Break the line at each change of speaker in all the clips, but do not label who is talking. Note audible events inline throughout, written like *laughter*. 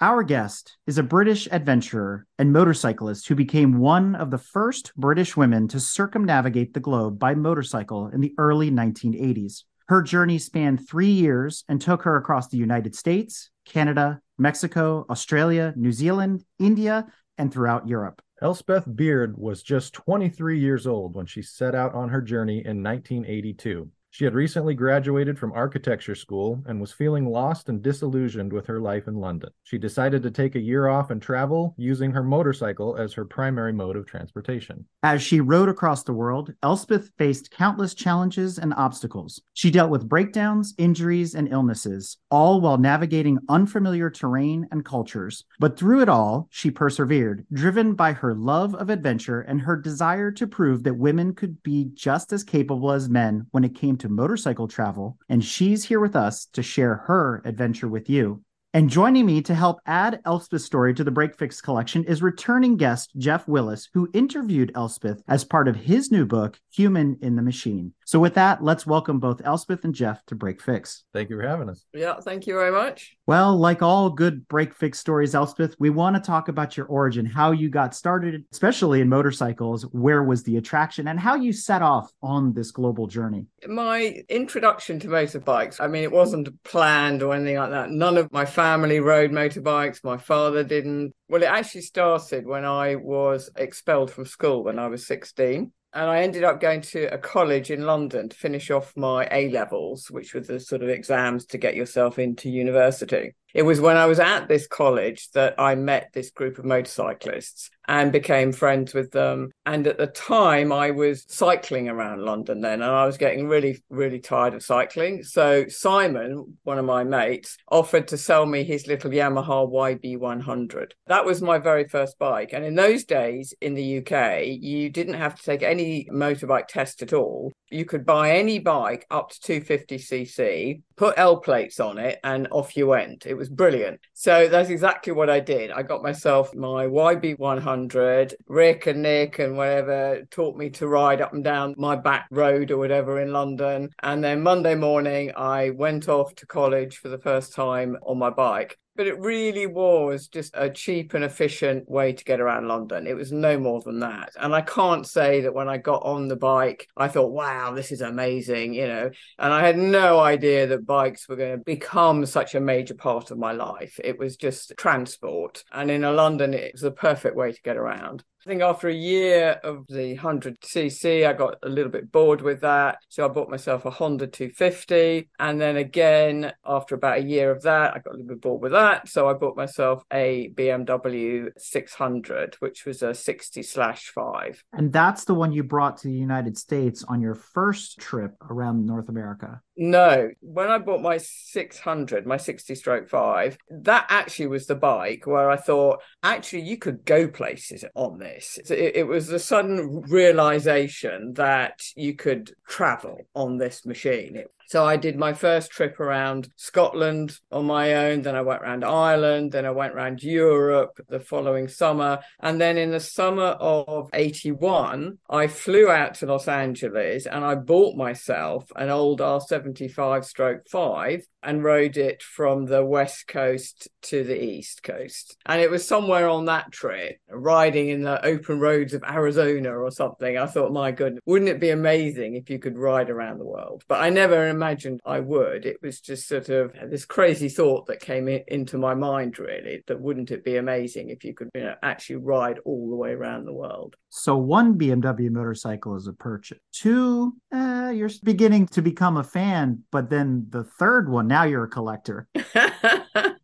Our guest is a British adventurer and motorcyclist who became one of the first British women to circumnavigate the globe by motorcycle in the early 1980s. Her journey spanned three years and took her across the United States, Canada, Mexico, Australia, New Zealand, India, and throughout Europe.
Elspeth Beard was just 23 years old when she set out on her journey in 1982. She had recently graduated from architecture school and was feeling lost and disillusioned with her life in London. She decided to take a year off and travel using her motorcycle as her primary mode of transportation.
As she rode across the world, Elspeth faced countless challenges and obstacles. She dealt with breakdowns, injuries, and illnesses, all while navigating unfamiliar terrain and cultures. But through it all, she persevered, driven by her love of adventure and her desire to prove that women could be just as capable as men when it came to motorcycle travel, and she's here with us to share her adventure with you. And joining me to help add Elspeth's story to the Break Fix collection is returning guest Jeff Willis, who interviewed Elspeth as part of his new book, Human in the Machine. So, with that, let's welcome both Elspeth and Jeff to Break Fix.
Thank you for having us.
Yeah, thank you very much.
Well, like all good Break Fix stories, Elspeth, we want to talk about your origin, how you got started, especially in motorcycles, where was the attraction, and how you set off on this global journey.
My introduction to motorbikes, I mean, it wasn't planned or anything like that. None of my family rode motorbikes. My father didn't. Well, it actually started when I was expelled from school when I was 16. And I ended up going to a college in London to finish off my A levels, which were the sort of exams to get yourself into university. It was when I was at this college that I met this group of motorcyclists and became friends with them. And at the time, I was cycling around London then, and I was getting really, really tired of cycling. So Simon, one of my mates, offered to sell me his little Yamaha YB100. That was my very first bike. And in those days in the UK, you didn't have to take any motorbike test at all. You could buy any bike up to 250cc, put L plates on it, and off you went. It was brilliant. So that's exactly what I did. I got myself my YB100. Rick and Nick and whatever taught me to ride up and down my back road or whatever in London. And then Monday morning, I went off to college for the first time on my bike but it really was just a cheap and efficient way to get around London. It was no more than that. And I can't say that when I got on the bike, I thought, wow, this is amazing, you know. And I had no idea that bikes were going to become such a major part of my life. It was just transport. And in London, it was the perfect way to get around. I think after a year of the 100cc, I got a little bit bored with that. So I bought myself a Honda 250. And then again, after about a year of that, I got a little bit bored with that. So I bought myself a BMW 600, which was a 60 slash 5.
And that's the one you brought to the United States on your first trip around North America.
No, when I bought my 600, my 60 stroke 5, that actually was the bike where I thought, actually, you could go places on this. It, it was the sudden realization that you could travel on this machine. It so I did my first trip around Scotland on my own. Then I went around Ireland. Then I went around Europe the following summer. And then in the summer of 81, I flew out to Los Angeles and I bought myself an old R75 stroke 5 and rode it from the west coast to the east coast. And it was somewhere on that trip, riding in the open roads of Arizona or something. I thought, my goodness, wouldn't it be amazing if you could ride around the world? But I never imagined I would. It was just sort of this crazy thought that came in, into my mind, really, that wouldn't it be amazing if you could you know, actually ride all the way around the world?
So, one BMW motorcycle is a purchase. Two, uh, you're beginning to become a fan, but then the third one, now you're a collector. *laughs*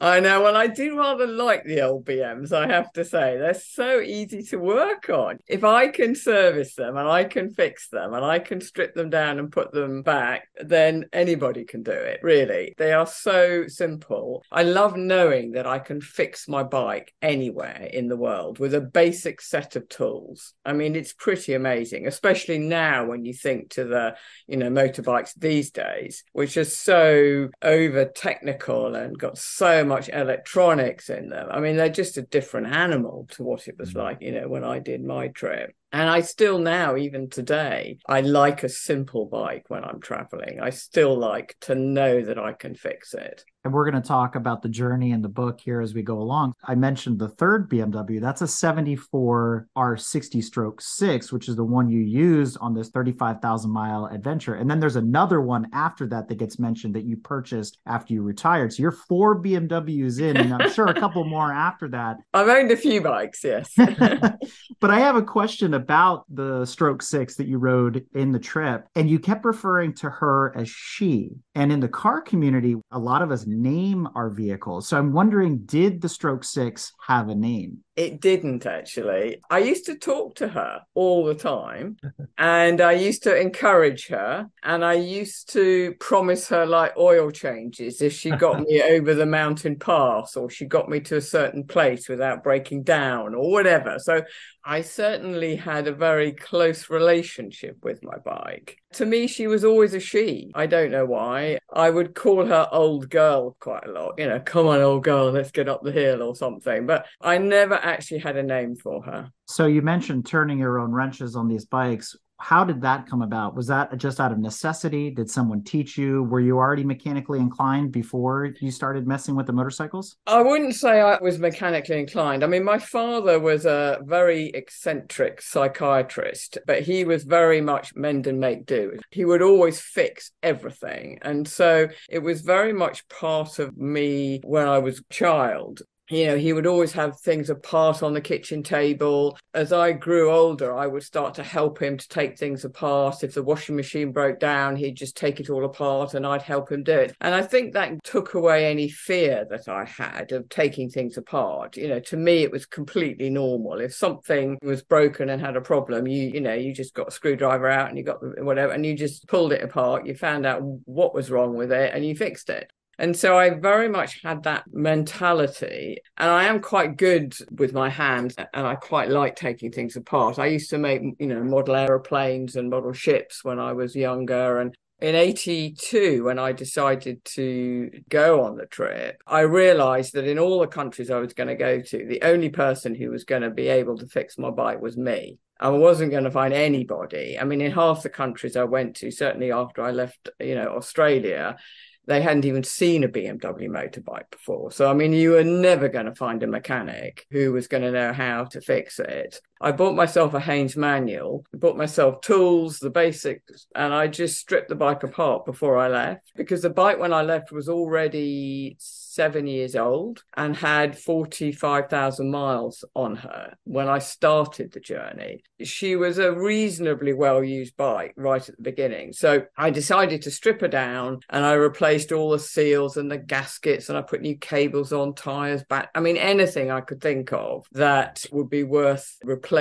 I know. Well, I do rather like the old BMs, I have to say. They're so easy to work on. If I can service them and I can fix them and I can strip them down and put them back, then anybody can do it, really. They are so simple. I love knowing that I can fix my bike anywhere in the world with a basic set of tools. I mean, it's pretty amazing, especially now when you think to the, you know, motorbikes these days, which are so over technical and got so much electronics in them. I mean, they're just a different animal to what it was mm. like, you know, when I did my trip. And I still now, even today, I like a simple bike when I'm traveling. I still like to know that I can fix it.
And we're going to talk about the journey in the book here as we go along. I mentioned the third BMW. That's a 74 R60 stroke 6, which is the one you used on this 35,000 mile adventure. And then there's another one after that that gets mentioned that you purchased after you retired. So you're four BMWs in, and I'm sure a couple *laughs* more after that.
I've owned a few bikes, yes. *laughs*
but I have a question about the stroke 6 that you rode in the trip. And you kept referring to her as she. And in the car community, a lot of us name our vehicles. So I'm wondering, did the Stroke 6 have a name?
It didn't actually. I used to talk to her all the time *laughs* and I used to encourage her and I used to promise her like oil changes if she got me *laughs* over the mountain pass or she got me to a certain place without breaking down or whatever. So I certainly had a very close relationship with my bike. To me, she was always a she. I don't know why. I would call her old girl quite a lot. You know, come on, old girl, let's get up the hill or something. But I never actually had a name for her.
So you mentioned turning your own wrenches on these bikes how did that come about? Was that just out of necessity? Did someone teach you? Were you already mechanically inclined before you started messing with the motorcycles?
I wouldn't say I was mechanically inclined. I mean, my father was a very eccentric psychiatrist, but he was very much mend and make do. He would always fix everything. And so it was very much part of me when I was a child you know, he would always have things apart on the kitchen table. As I grew older, I would start to help him to take things apart. If the washing machine broke down, he'd just take it all apart and I'd help him do it. And I think that took away any fear that I had of taking things apart. You know, to me, it was completely normal. If something was broken and had a problem, you, you know, you just got a screwdriver out and you got whatever, and you just pulled it apart. You found out what was wrong with it and you fixed it. And so I very much had that mentality. And I am quite good with my hands and I quite like taking things apart. I used to make, you know, model aeroplanes and model ships when I was younger. And in 82, when I decided to go on the trip, I realized that in all the countries I was going to go to, the only person who was going to be able to fix my bike was me. I wasn't going to find anybody. I mean, in half the countries I went to, certainly after I left, you know, Australia, they hadn't even seen a BMW motorbike before. So, I mean, you were never going to find a mechanic who was going to know how to fix it. I bought myself a Haynes manual, bought myself tools, the basics, and I just stripped the bike apart before I left because the bike when I left was already seven years old and had 45,000 miles on her when I started the journey. She was a reasonably well used bike right at the beginning. So I decided to strip her down and I replaced all the seals and the gaskets and I put new cables on, tires back. I mean, anything I could think of that would be worth replacing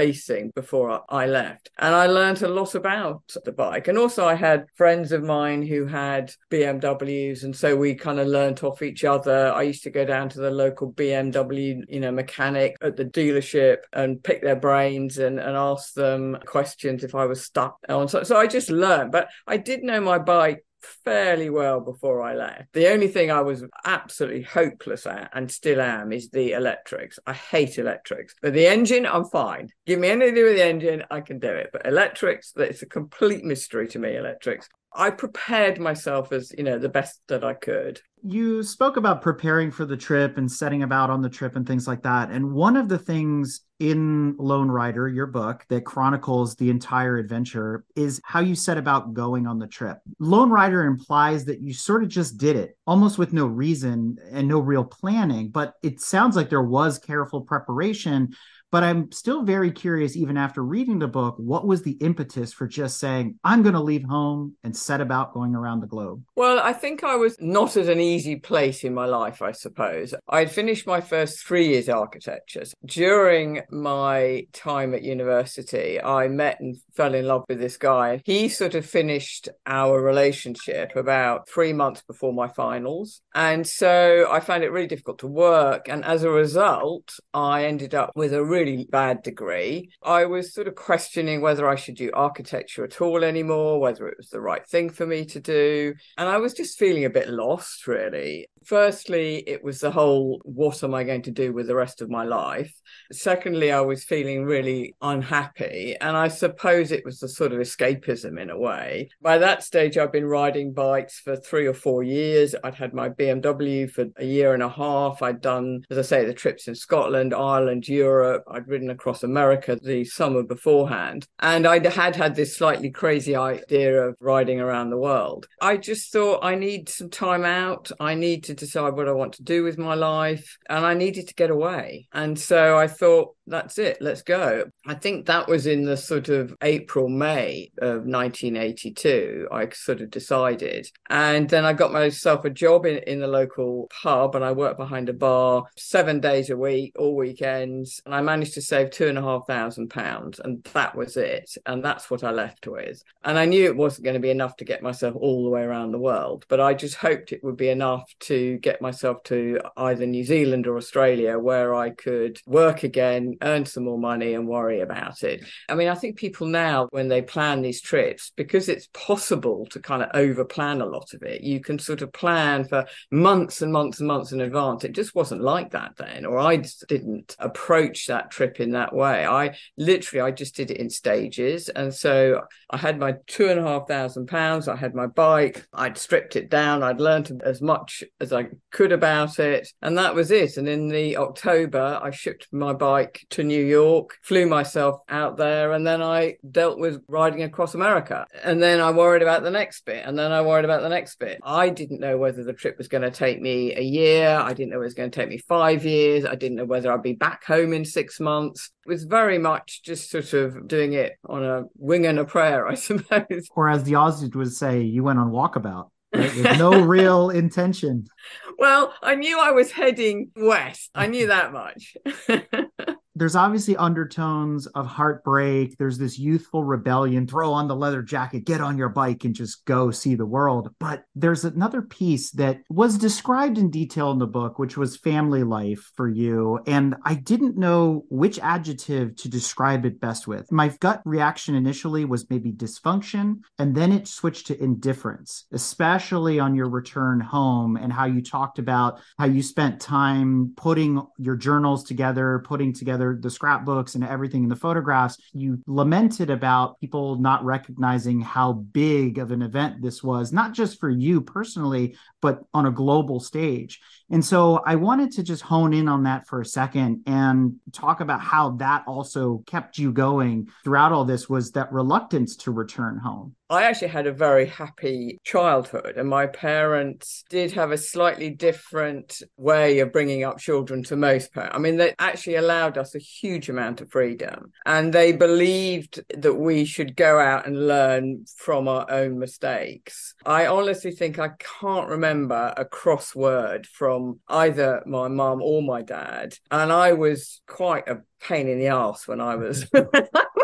before I left. And I learned a lot about the bike. And also, I had friends of mine who had BMWs. And so we kind of learnt off each other I used to go down to the local BMW, you know, mechanic at the dealership and pick their brains and, and ask them questions if I was stuck on. So, so I just learned, but I did know my bike fairly well before I left. The only thing I was absolutely hopeless at and still am is the electrics. I hate electrics, but the engine, I'm fine. Give me anything with the engine, I can do it. But electrics, it's a complete mystery to me, electrics. I prepared myself as, you know, the best that I could.
You spoke about preparing for the trip and setting about on the trip and things like that. And one of the things in Lone Rider, your book that chronicles the entire adventure, is how you set about going on the trip. Lone Rider implies that you sort of just did it, almost with no reason and no real planning, but it sounds like there was careful preparation but I'm still very curious, even after reading the book, what was the impetus for just saying, I'm going to leave home and set about going around the globe?
Well, I think I was not at an easy place in my life, I suppose. I'd finished my first three years architecture. During my time at university, I met and fell in love with this guy. He sort of finished our relationship about three months before my finals. And so I found it really difficult to work. And as a result, I ended up with a really bad degree. I was sort of questioning whether I should do architecture at all anymore, whether it was the right thing for me to do. And I was just feeling a bit lost, really. Firstly, it was the whole what am I going to do with the rest of my life? Secondly, I was feeling really unhappy. And I suppose it was the sort of escapism in a way. By that stage, I'd been riding bikes for three or four years. I'd had my BMW for a year and a half. I'd done, as I say, the trips in Scotland, Ireland, Europe. I'd ridden across America the summer beforehand. And I had had this slightly crazy idea of riding around the world. I just thought I need some time out. I need to decide what I want to do with my life. And I needed to get away. And so I thought, that's it, let's go. I think that was in the sort of April, May of 1982. I sort of decided. And then I got myself a job in, in the local pub and I worked behind a bar seven days a week, all weekends. And I managed to save two and a half thousand pounds. And that was it. And that's what I left with. And I knew it wasn't going to be enough to get myself all the way around the world, but I just hoped it would be enough to get myself to either New Zealand or Australia where I could work again, earn some more money and worry about it. I mean, I think people now, when they plan these trips, because it's possible to kind of over plan a lot of it, you can sort of plan for months and months and months in advance. It just wasn't like that then, or I didn't approach that trip in that way. I literally, I just did it in stages. And so I had my two and a half thousand pounds, I had my bike, I'd stripped it down, I'd learned as much as I could about it. And that was it. And in the October, I shipped my bike to New York, flew myself out there, and then I dealt with riding across America. And then I worried about the next bit, and then I worried about the next bit. I didn't know whether the trip was going to take me a year. I didn't know it was going to take me five years. I didn't know whether I'd be back home in six months. It was very much just sort of doing it on a wing and a prayer, I *laughs* suppose.
Or as the Aussies would say, you went on walkabout. Right? With *laughs* no real intention.
Well, I knew I was heading west. I knew that much. *laughs*
there's obviously undertones of heartbreak. There's this youthful rebellion, throw on the leather jacket, get on your bike and just go see the world. But there's another piece that was described in detail in the book, which was family life for you. And I didn't know which adjective to describe it best with. My gut reaction initially was maybe dysfunction, and then it switched to indifference, especially on your return home and how you talked about how you spent time putting your journals together, putting together together the scrapbooks and everything in the photographs, you lamented about people not recognizing how big of an event this was, not just for you personally, but on a global stage. And so I wanted to just hone in on that for a second and talk about how that also kept you going throughout all this was that reluctance to return home.
I actually had a very happy childhood, and my parents did have a slightly different way of bringing up children to most parents. I mean, they actually allowed us a huge amount of freedom, and they believed that we should go out and learn from our own mistakes. I honestly think I can't remember a crossword from either my mum or my dad, and I was quite a pain in the ass when I was *laughs* *laughs*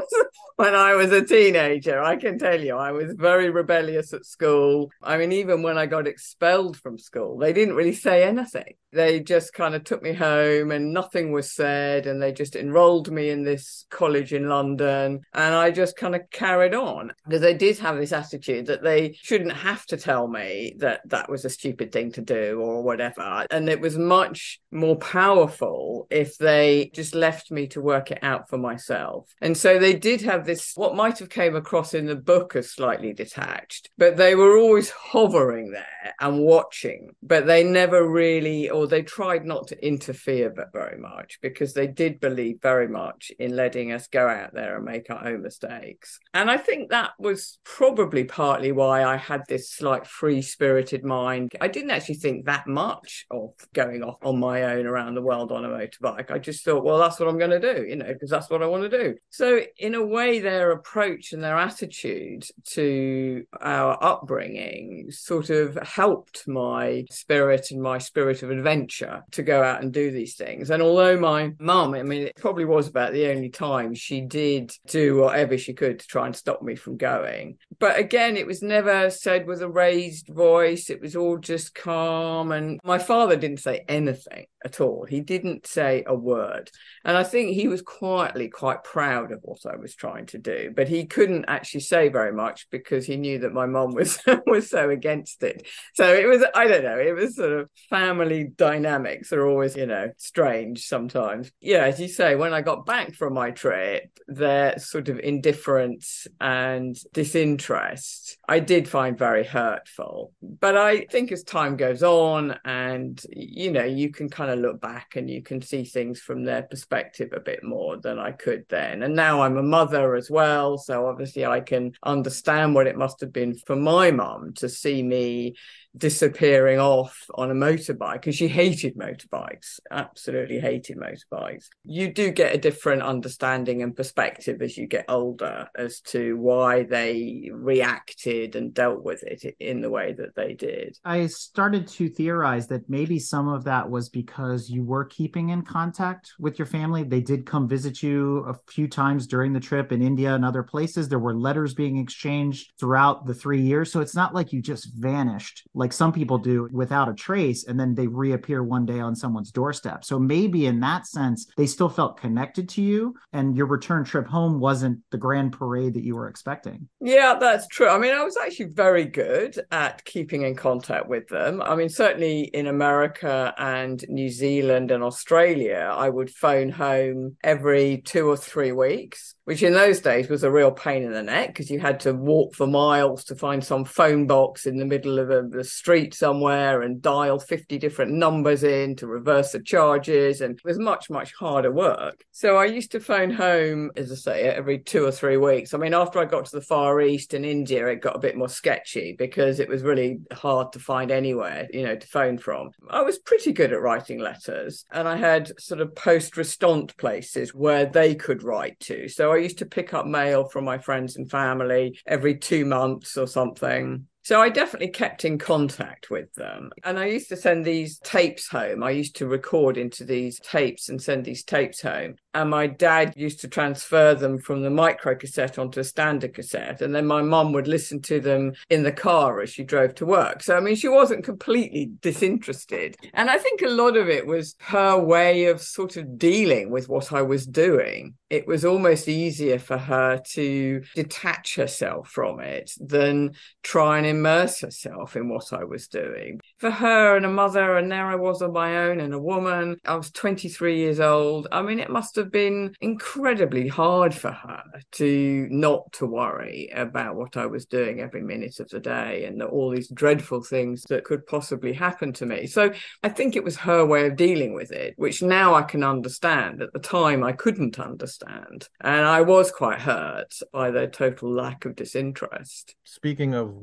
when I was a teenager. I can tell you, I was very rebellious at school. I mean, even when I got expelled from school, they didn't really say anything. They just kind of took me home and nothing was said. And they just enrolled me in this college in London. And I just kind of carried on because they did have this attitude that they shouldn't have to tell me that that was a stupid thing to do or whatever. And it was much more powerful if they just left me to work it out for myself. And so they did have this, what might have came across in the book as slightly detached, but they were always hovering there and watching, but they never really, or they tried not to interfere very much because they did believe very much in letting us go out there and make our own mistakes. And I think that was probably partly why I had this slight free spirited mind. I didn't actually think that much of going off on my own around the world on a motorbike. I just thought, well, that's what I'm going to do, you know, because that's what I want to do. So, in a way, their approach and their attitude to our upbringing sort of helped my spirit and my spirit of adventure to go out and do these things. And although my mum, I mean, it probably was about the only time she did do whatever she could to try and stop me from going. But again, it was never said with a raised voice, it was all just calm. And my father didn't say anything at all. He didn't say a word. And I think he was quietly quite proud of what I was trying to do, but he couldn't actually say very much because he knew that my mom was *laughs* was so against it. So it was I don't know, it was sort of family dynamics are always, you know, strange sometimes. Yeah, as you say, when I got back from my trip, their sort of indifference and disinterest I did find very hurtful. But I think as time goes on and you know, you can kind of look back and you can see things from their perspective a bit more than I could then. And now I'm a mother as well. So obviously I can understand what it must have been for my mum to see me disappearing off on a motorbike because she hated motorbikes, absolutely hated motorbikes. You do get a different understanding and perspective as you get older as to why they reacted and dealt with it in the way that they did.
I started to theorize that maybe some of that was because you were keeping in contact with your family. They did come visit you a few times during the trip in India and other places. There were letters being exchanged throughout the three years. So it's not like you just vanished like some people mm-hmm. do without a trace and then they reappear one day on someone's doorstep. So maybe in that sense, they still felt connected to you and your return trip home wasn't the grand parade that you were expecting.
Yeah, that's true. I mean, I was actually very good at keeping in contact with them. I mean, certainly in America and New Zealand and Australia, I would phone home every two or three weeks which in those days was a real pain in the neck because you had to walk for miles to find some phone box in the middle of a, a, street somewhere and dial 50 different numbers in to reverse the charges. And it was much, much harder work. So I used to phone home, as I say, every two or three weeks. I mean, after I got to the Far East and India, it got a bit more sketchy because it was really hard to find anywhere, you know, to phone from. I was pretty good at writing letters and I had sort of poste restante places where they could write to. So I used to pick up mail from my friends and family every two months or something. So I definitely kept in contact with them. And I used to send these tapes home. I used to record into these tapes and send these tapes home. And my dad used to transfer them from the micro cassette onto a standard cassette. And then my mum would listen to them in the car as she drove to work. So, I mean, she wasn't completely disinterested. And I think a lot of it was her way of sort of dealing with what I was doing. It was almost easier for her to detach herself from it than try and immerse herself in what I was doing. For her and a mother, and there I was on my own and a woman, I was 23 years old. I mean, it must have been incredibly hard for her to not to worry about what I was doing every minute of the day and all these dreadful things that could possibly happen to me. So I think it was her way of dealing with it, which now I can understand. At the time, I couldn't understand. And I was quite hurt by their total lack of disinterest.
Speaking of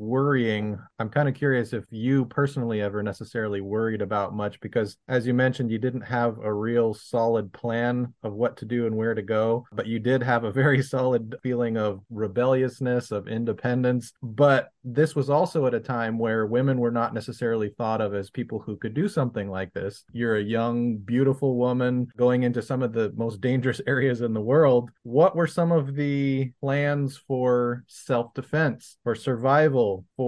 worrying, I'm kind of curious if you personally ever necessarily worried about much because, as you mentioned, you didn't have a real solid plan of what to do and where to go, but you did have a very *laughs* solid feeling of rebelliousness, of independence. But this was also at a time where women were not necessarily thought of as people who could do something like this. You're a young, beautiful woman going into some of the most dangerous *laughs* areas in the world. What were some of the plans for self defense, for survival, for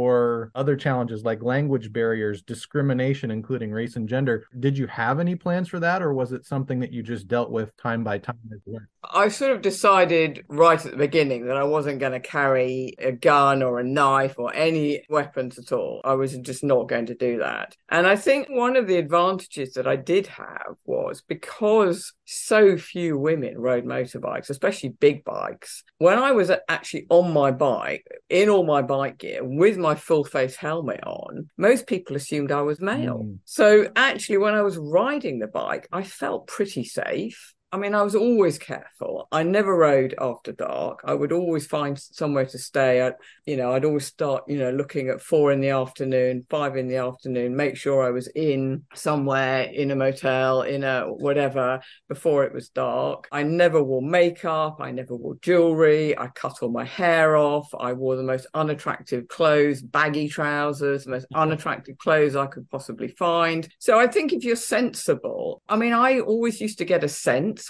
other challenges like language barriers, discrimination, including race and gender? Did you have any plans for that, or was it something that you just dealt with time by time as well?
I sort of decided right at the beginning that I wasn't going to carry a gun or a knife or any weapons at all. I was just not going to do that. And I think one of the advantages that I did have was because so few women rode motorbikes, especially big bikes. When I was actually on my bike, in all my bike gear, with my full face helmet on, most people assumed I was male. Mm. So actually, when I was riding the bike, I felt pretty safe I mean, I was always careful. I never rode after dark. I would always find somewhere to stay. At, you know, I'd always start, you know, looking at four in the afternoon, five in the afternoon, make sure I was in somewhere in a motel, in a whatever before it was dark. I never wore makeup. I never wore jewelry. I cut all my hair off. I wore the most unattractive clothes, baggy trousers, the most mm-hmm. unattractive clothes I could possibly find. So I think if you're sensible, I mean, I always used to get a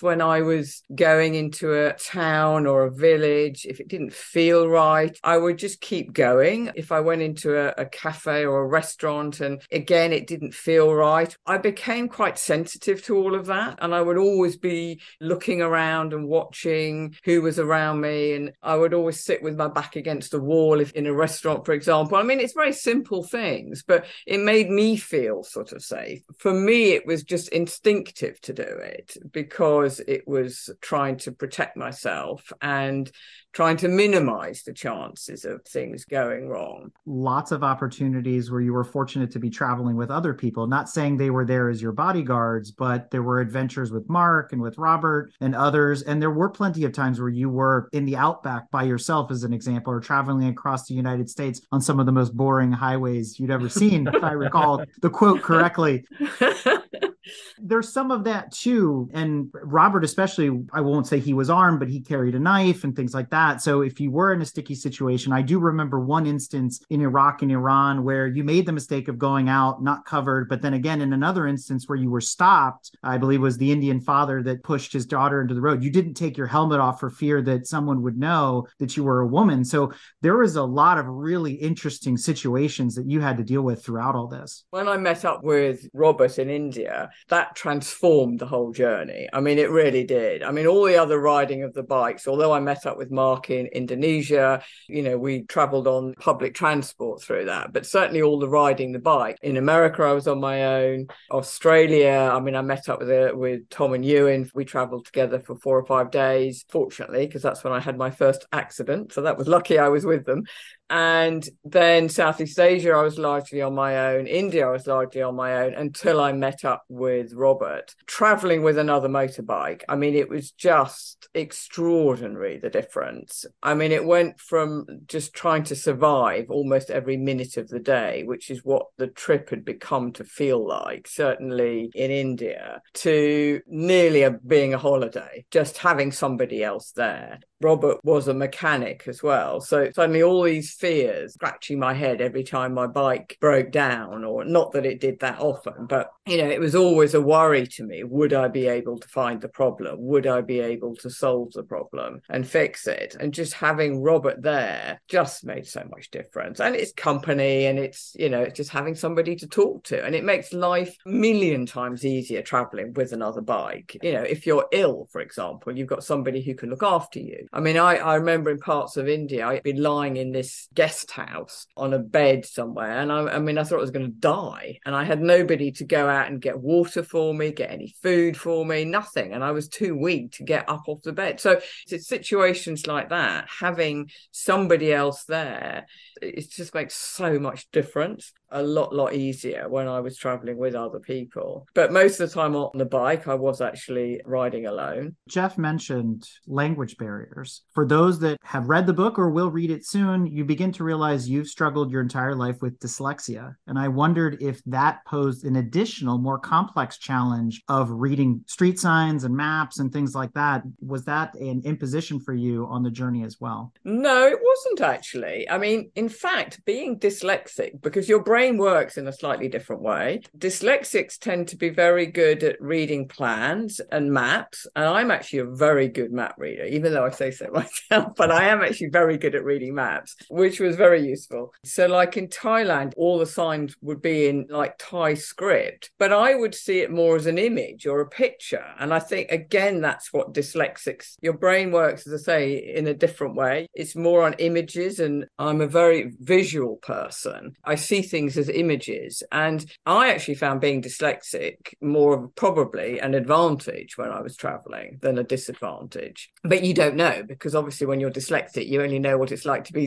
when I was going into a town or a village, if it didn't feel right, I would just keep going. If I went into a, a cafe or a restaurant and again, it didn't feel right, I became quite sensitive to all of that. And I would always be looking around and watching who was around me. And I would always sit with my back against the wall if in a restaurant, for example. I mean, it's very simple things, but it made me feel sort of safe. For me, it was just instinctive to do it because it was trying to protect myself and trying to minimize the chances of things going wrong.
Lots of opportunities where you were fortunate to be traveling with other people, not saying they were there as your bodyguards, but there were adventures with Mark and with Robert and others. And there were plenty of times where you were in the outback by yourself, as an example, or traveling across the United States on some of the most boring highways you'd ever seen, if I recall the quote correctly. *laughs* There's some of that too. And Robert, especially, I won't say he was armed, but he carried a knife and things like that. So if you were in a sticky situation, I do remember one instance in Iraq and Iran where you made the mistake of going out not covered. But then again, in another instance where you were stopped, I believe was the Indian father that pushed his daughter into the road. You didn't take your helmet off for fear that someone would know that you were a woman. So there was a lot of really interesting situations that you had to deal with throughout all this.
When I met up with Robert in India, that transformed the whole journey. I mean, it really did. I mean, all the other riding of the bikes, although I met up with Mark in Indonesia, you know, we traveled on public transport through that, but certainly all the riding the bike. In America, I was on my own. Australia, I mean, I met up with, uh, with Tom and Ewan. We traveled together for four or five days, fortunately, because that's when I had my first accident. So that was lucky I was with them. And then Southeast Asia, I was largely on my own. India, I was largely on my own until I met up with Robert. Traveling with another motorbike, I mean, it was just extraordinary the difference. I mean, it went from just trying to survive almost every minute of the day, which is what the trip had become to feel like, certainly in India, to nearly a, being a holiday, just having somebody else there. Robert was a mechanic as well. So suddenly all these fears scratching my head every time my bike broke down, or not that it did that often, but you know, it was always a worry to me. Would I be able to find the problem? Would I be able to solve the problem and fix it? And just having Robert there just made so much difference. And it's company and it's, you know, it's just having somebody to talk to. And it makes life a million times easier traveling with another bike. You know, if you're ill, for example, you've got somebody who can look after you. I mean, I, I remember in parts of India, I'd be lying in this guest house on a bed somewhere. And I, I mean, I thought I was going to die. And I had nobody to go out and get water for me, get any food for me, nothing. And I was too weak to get up off the bed. So it's situations like that, having somebody else there, it just makes so much difference a lot lot easier when i was traveling with other people. But most of the time on the bike i was actually riding alone.
Jeff mentioned language barriers. For those that have read the book or will read it soon you begin to realize you've struggled your entire life with dyslexia. And i wondered if that posed an additional more complex challenge of reading street signs and maps and things like that. Was that an imposition for you on the journey as well?
No it wasn't actually. I mean in fact being dyslexic because your brain brain works in a slightly different way. Dyslexics tend to be very good at reading plans and maps. And I'm actually a very good map reader, even though I say so *laughs* myself, but I am actually very good at reading maps, which was very useful. So, like in Thailand, all the signs would be in like Thai script, but I would see it more as an image or a picture. And I think, again, that's what dyslexics, your brain works, as I say, in a different way. It's more on images, and I'm a very visual person. I see things things as images. And I actually found being dyslexic more probably an advantage when I was traveling than a disadvantage. But you don't know because obviously when you're dyslexic, you only know what it's like to be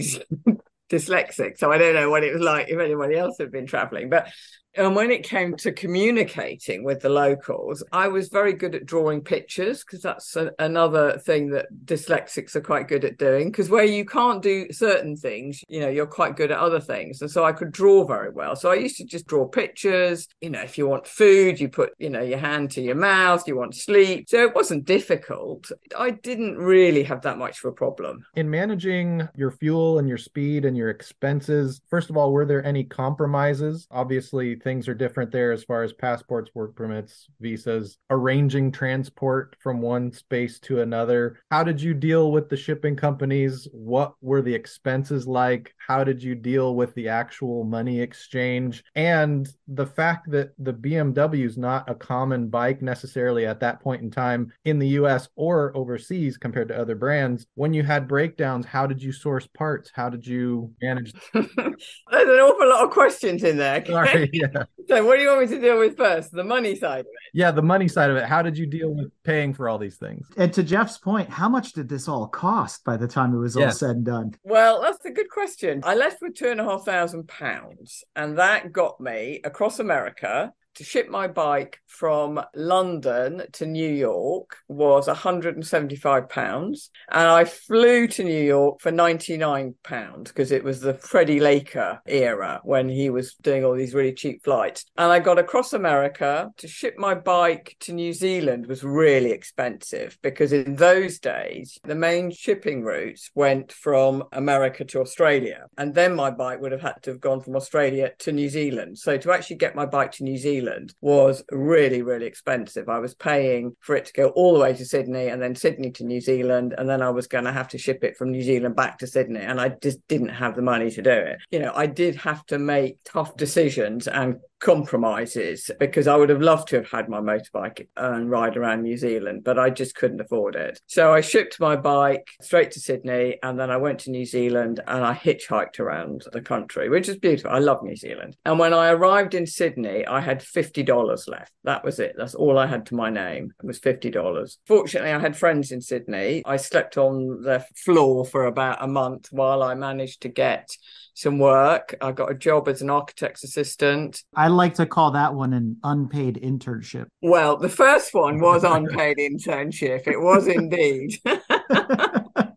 *laughs* dyslexic. So I don't know what it was like if anybody else had been traveling. But And when it came to communicating with the locals, I was very good at drawing pictures because that's a, another thing that dyslexics are quite good at doing. Because where you can't do certain things, you know, you're quite good at other things. And so I could draw very well. So I used to just draw pictures. You know, if you want food, you put, you know, your hand to your mouth, you want sleep. So it wasn't difficult. I didn't really have that much of a problem.
In managing your fuel and your speed and your expenses, first of all, were there any compromises? Obviously, things are different there as far as passports, work permits, visas, arranging transport from one space to another. How did you deal with the shipping companies? What were the expenses like? How did you deal with the actual money exchange? And the fact that the BMW is not a common bike necessarily at that point in time in the US or overseas compared to other brands. When you had breakdowns, how did you source parts? How did you manage? *laughs*
There's an awful lot of questions in there.
Sorry, yeah. *laughs*
So, what do you want me to deal with first? The money side of it.
Yeah, the money side of it. How did you deal with paying for all these things?
And to Jeff's point, how much did this all cost by the time it was all said and done?
Well, that's a good question. I left with two and a half thousand pounds, and that got me across America to ship my bike from London to New York was 175 pounds and I flew to New York for 99 pounds because it was the Freddie Laker era when he was doing all these really cheap flights. And I got across America to ship my bike to New Zealand was really expensive because in those days the main shipping routes went from America to Australia and then my bike would have had to have gone from Australia to New Zealand. So to actually get my bike to New Zealand was really, really expensive. I was paying for it to go all the way to Sydney and then Sydney to New Zealand. And then I was going to have to ship it from New Zealand back to Sydney. And I just didn't have the money to do it. You know, I did have to make tough decisions and compromises because I would have loved to have had my motorbike and ride around New Zealand, but I just couldn't afford it. So I shipped my bike straight to Sydney and then I went to New Zealand and I hitchhiked around the country, which is beautiful. I love New Zealand. And when I arrived in Sydney, I had $50 left. That was it. That's all I had to my name. It was $50. Fortunately, I had friends in Sydney. I slept on the floor for about a month while I managed to get some work. I got a job as an architect's assistant.
I like to call that one an unpaid internship.
Well, the first one was *laughs* unpaid internship. It was indeed. *laughs* *laughs*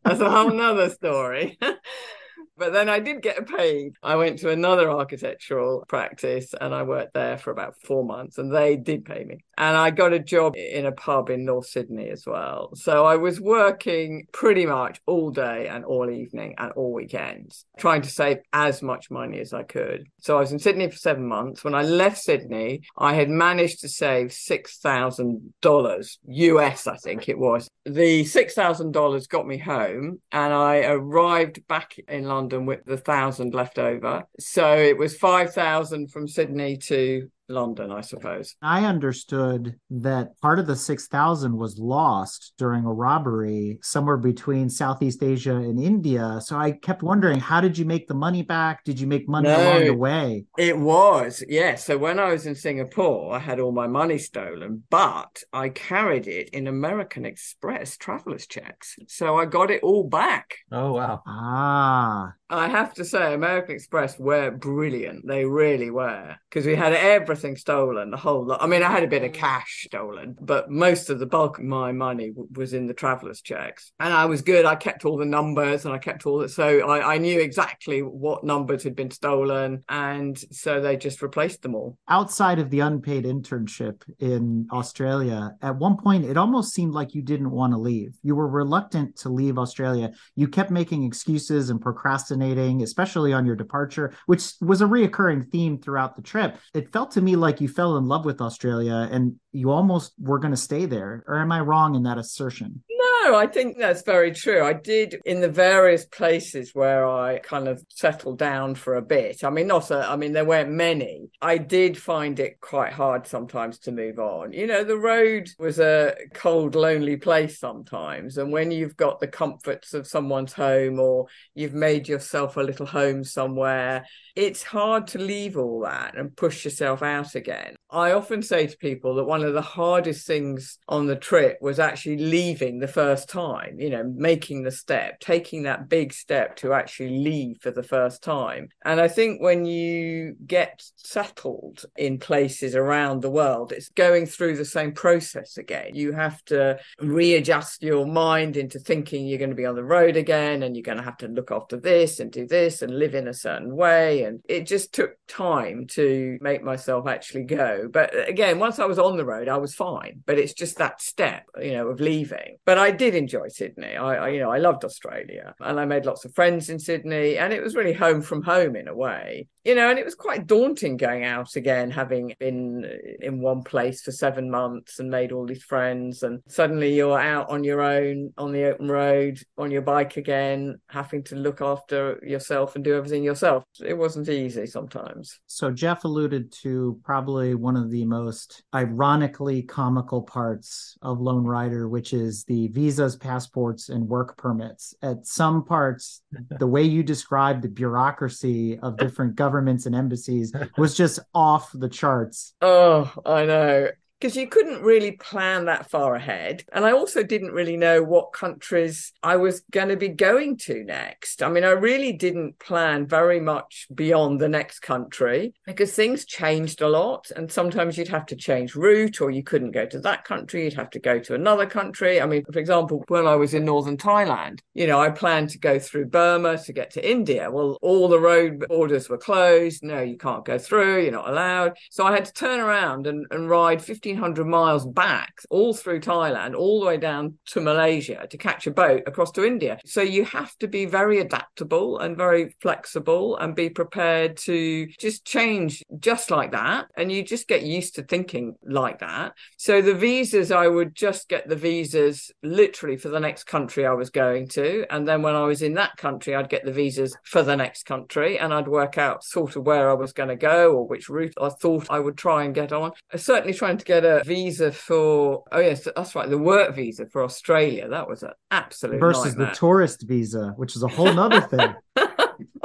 That's a whole nother story. But then I did get paid. I went to another architectural practice and I worked there for about four months and they did pay me. And I got a job in a pub in North Sydney as well. So I was working pretty much all day and all evening and all weekends, trying to save as much money as I could. So I was in Sydney for seven months. When I left Sydney, I had managed to save $6,000 US, I think it was. The $6,000 got me home and I arrived back in London with the thousand left over. So it was 5,000 from Sydney to London, I suppose.
I understood that part of the 6,000 was lost during a robbery somewhere between Southeast Asia and India. So I kept wondering, how did you make the money back? Did you make money
No.
along the way?
It was, yes. So when I was in Singapore, I had all my money stolen, but I carried it in American Express travelers checks. So I got it all back.
Oh wow.
Ah,
I have to say, American Express were brilliant. They really were because we had everything stolen, the whole lot. I mean, I had a bit of mm. cash stolen, but most of the bulk of my money w- was in the travelers' checks. And I was good. I kept all the numbers and I kept all that. So I, I knew exactly what numbers had been stolen. And so they just replaced them all.
outside of the unpaid internship in Australia, at one point it almost seemed like you didn't want to leave. You were reluctant to leave Australia. You kept making excuses and procrastinating, especially on your departure, which was a reoccurring theme throughout the trip. It felt to me like you fell in love with Australia and you almost were going to stay there. Or am I wrong in that assertion?
No, I think that's very true. I did in the various places where I kind of settled down for a bit. I mean, not a, I mean, there weren't many. I did find it quite hard sometimes to move on. You know, the road was a cold, lonely place sometimes. And when you've got the comforts of someone's home or you've made yourself a little home somewhere, it's hard to leave all that and push yourself out again. I often say to people that one one of the hardest things on the trip was actually leaving the first time, you know, making the step, taking that big step to actually leave for the first time. And I think when you get settled in places around the world, it's going through the same process again. You have to readjust your mind into thinking you're going to be on the road again and you're going to have to look after this and do this and live in a certain way. And it just took time to make myself actually go. But again, once I was on the road, I was fine. But it's just that step, you know, of leaving. But I did enjoy Sydney. I, I, you know, I loved Australia, and I made lots of friends in Sydney, and it was really home from home in a way you know, and it was quite daunting going out again, having been in one place for seven months and made all these friends. And suddenly you're out on your own on the open road on your bike again, having to look after yourself and do everything yourself. It wasn't easy sometimes.
So, Jeff alluded to probably one of the most ironically comical parts of Lone Rider, which is the visas, passports, and work permits. At some parts, *laughs* the way you described the bureaucracy of different governments and embassies was just off the charts.
Oh, I know because you couldn't really plan that far ahead. And I also didn't really know what countries I was going to be going to next. I mean, I really didn't plan very much beyond the next country because things changed a lot. And sometimes you'd have to change route or you couldn't go to that country, you'd have to go to another country. I mean, for example, when I was in northern Thailand, you know, I planned to go through Burma to get to India. Well, all the road borders were closed. No, you can't go through, you're not allowed. So I had to turn around and, and ride 15 1,500 miles back, all through Thailand, all the way down to Malaysia to catch a boat across to India. So you have to be very adaptable and very flexible and be prepared to just change just like that. And you just get used to thinking like that. So the visas, I would just get the visas literally for the next country I was going to. And then when I was in that country, I'd get the visas for the next country and I'd work out sort of where I was going to go or which route I thought I would try and get on. Certainly trying to get get a visa for oh yes that's right the work visa for australia that was an absolute
versus
nightmare.
the tourist visa which is a whole nother thing *laughs* *laughs*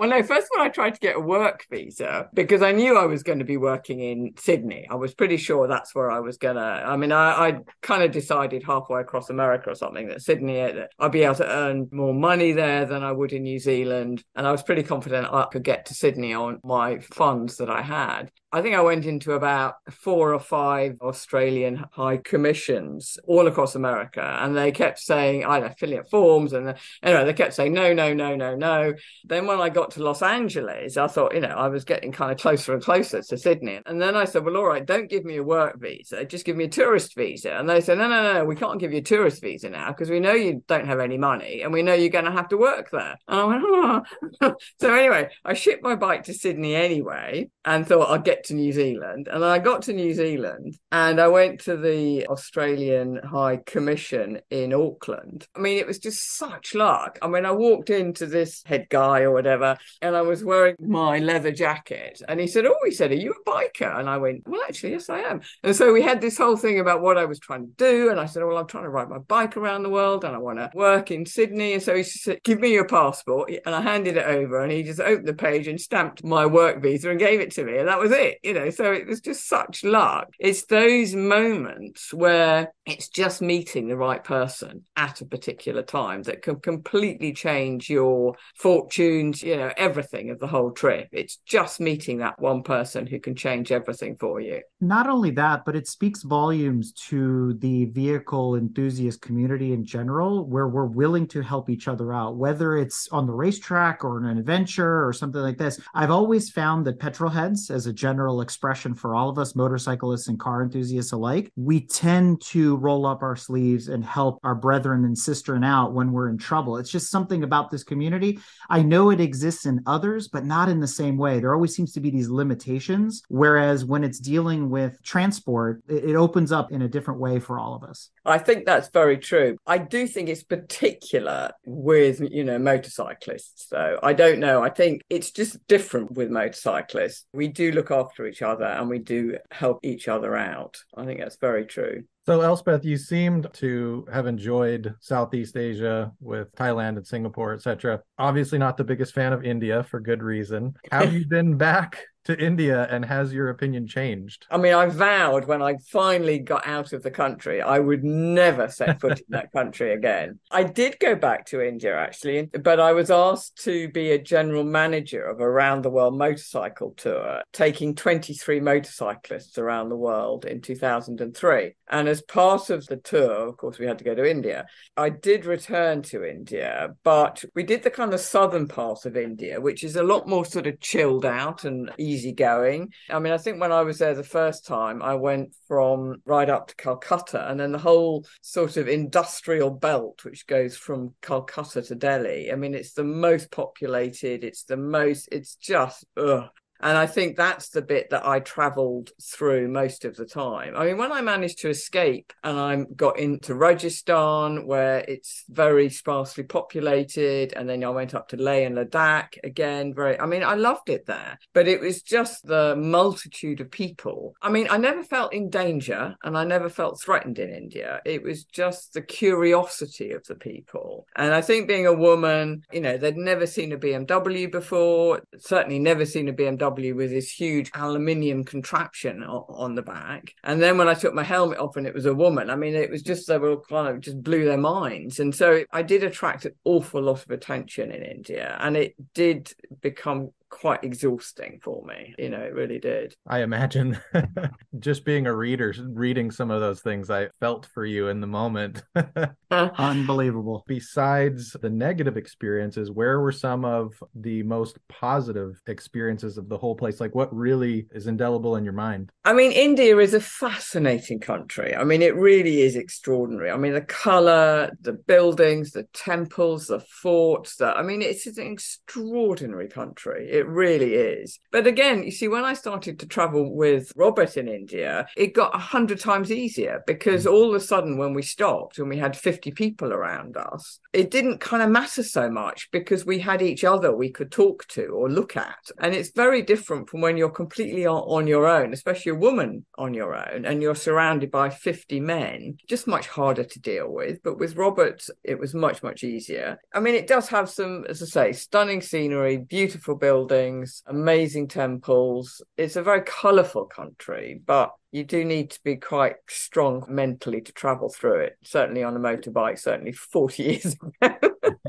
well, no, first of all, I tried to get a work visa because I knew I was going to be working in Sydney. I was pretty sure that's where I was going to. I mean, I, I kind of decided halfway across America or something that Sydney, eh, I'd be able to earn more money there than I would in New Zealand. And I was pretty confident I could get to Sydney on my funds that I had. I think I went into about four or five Australian high commissions all across America, and they kept saying either filling out forms, and anyway, they kept saying no, no, no, no, no. Then when I got to Los Angeles, I thought, you know, I was getting kind of closer and closer to Sydney, and then I said, well, all right, don't give me a work visa, just give me a tourist visa. And they said, no, no, no, we can't give you a tourist visa now because we know you don't have any money, and we know you're going to have to work there. And I went, oh. *laughs* so anyway, I shipped my bike to Sydney anyway, and thought I'd get to New Zealand. And I got to New Zealand and I went to the Australian High Commission in Auckland. I mean, it was just such luck. I mean, I walked into this head guy or whatever, and I was wearing my leather jacket. And he said, Oh, he said, Are you a biker? And I went, Well, actually, yes, I am. And so we had this whole thing about what I was trying to do. And I said, Well, I'm trying to ride my bike around the world and I want to work in Sydney. And so he said, Give me your passport. And I handed it over and he just opened the page and stamped my work visa and gave it to me. And that was it, you know. So it was just such luck. It's those moments where it's just meeting the right person at a particular time that can completely change your fortunes, you know, everything of the whole trip. It's just meeting that one person who can change everything for you.
Not only that, but it speaks volumes to the vehicle enthusiast community in general, where we're willing to help each other out, whether it's on the racetrack or an adventure or something like this. I've always found that petrol heads, as a general expression for all of us, motorcyclists and car enthusiasts alike, we tend to roll up our sleeves and help our brethren and sisterin out when we're in trouble. It's just something about this community. I know it exists in others, but not in the same way. There always seems to be these limitations. Whereas when it's dealing with transport, it, opens up in a different way for all of us.
I think that's very true. I do think it's particular with, you know, motorcyclists, though. I don't know. I think it's just different with motorcyclists. We do look after each other and we do help each other out. I think that's very true.
So, Elspeth, you seemed to have enjoyed Southeast Asia with Thailand and Singapore, etc. Obviously, not the biggest fan of India for good reason. Have you *laughs* been back to India and has your opinion changed?
I mean, I vowed when I finally got out of the country, I would never set foot in that country *laughs* again. I did go back to India actually, but I was asked to be a general manager of a round the world motorcycle tour, taking 23 motorcyclists around the world in 2003. And as part of the tour, of course, we had to go to India. I did return to India, but we did the kind of southern part of India, which is a lot more sort of chilled out and easygoing. I mean, I think when I was there the first time, I went from right up to Calcutta and then the whole sort of industrial belt, which goes from Calcutta to Delhi. I mean, it's the most populated, it's the most, it's just, ugh. And I think that's the bit that I traveled through most of the time. I mean, when I managed to escape and I got into Rajasthan, where it's very sparsely populated, and then I went up to Leh and Ladakh again, very, I mean, I loved it there, but it was just the multitude of people. I mean, I never felt in danger and I never felt threatened in India. It was just the curiosity of the people. And I think being a woman, you know, they'd never seen a BMW before, certainly never seen a BMW with this huge aluminium contraption on the back. And then when I took my helmet off and it was a woman, I mean, it was just, they were kind of just blew their minds. And so I did attract an awful lot of attention in India. And it did become quite exhausting for me. You know, it really did.
I imagine *laughs* just being a reader, reading some of those things, I felt for you in the moment. *laughs* *laughs*
Unbelievable.
Besides the negative experiences, where were some of the most positive experiences of the whole place? Like what really is indelible in your mind?
I mean, India is a fascinating country. I mean, it really is extraordinary. I mean, the color, the buildings, the temples, the forts, the, I mean, it's an extraordinary country. It really is. But again, you see, when I started to travel with Robert in India, it got a hundred times easier because mm. all of a sudden, when we stopped and we had 50 people around us, it didn't kind of matter so much because we had each other we could talk to or look at. And it's very different from when you're completely on your own, especially a woman on your own, and you're surrounded by 50 men, just much harder to deal with. But with Robert, it was much, much easier. I mean, it does have some, as I say, stunning scenery, beautiful buildings buildings, amazing temples. It's a very colourful country, but you do need to be quite strong mentally to travel through it. Certainly on a motorbike, certainly 40 *laughs* years ago.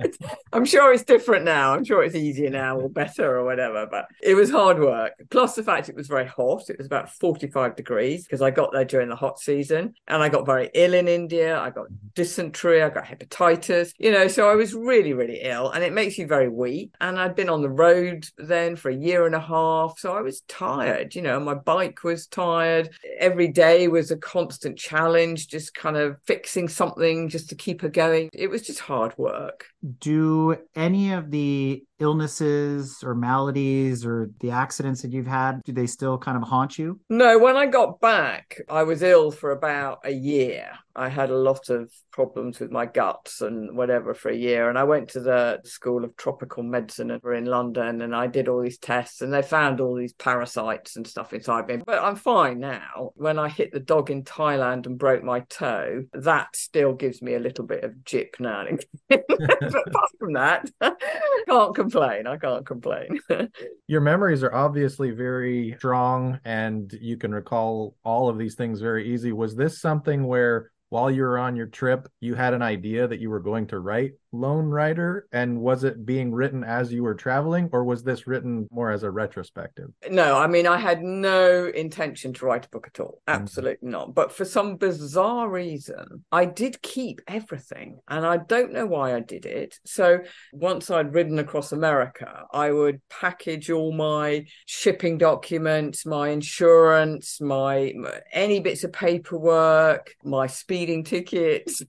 *laughs* I'm sure it's different now. I'm sure it's easier now or better or whatever, but it was hard work. Plus the fact it was very hot. It was about 45 degrees because I got there during the hot season and I got very ill in India. I got dysentery, I got hepatitis, you know, so I was really, really ill and it makes you very weak. And I'd been on the road then for a year and a half. So I was tired, you know, my bike was tired. Every day was a constant challenge, just kind of fixing something just to keep her going. It was just hard work
do any of the illnesses or maladies or the accidents that you've had do they still kind of haunt you?
No when i got back i was ill for about a year. I had a lot of problems with my guts and whatever for a year and i went to the school of tropical medicine over in london and i did all these tests and they found all these parasites and stuff inside me. But i'm fine now. When i hit the dog in thailand and broke my toe that still gives me a little bit of jip now *laughs* but *laughs* apart from that *laughs* can't complain. I can't complain. *laughs*
Your memories are obviously very strong and you can recall all of these things very easy. Was this something where while you were on your trip, you had an idea that you were going to write Lone Rider? And was it being written as you were traveling, or was this written more as a retrospective?
No, I mean, I had no intention to write a book at all. Mm-hmm. Absolutely mm-hmm. not. But for some bizarre reason, I did keep everything. And I don't know why I did it. So once I'd ridden across America, I would package all my shipping documents, my insurance, my any bits of paperwork, my speed speeding tickets,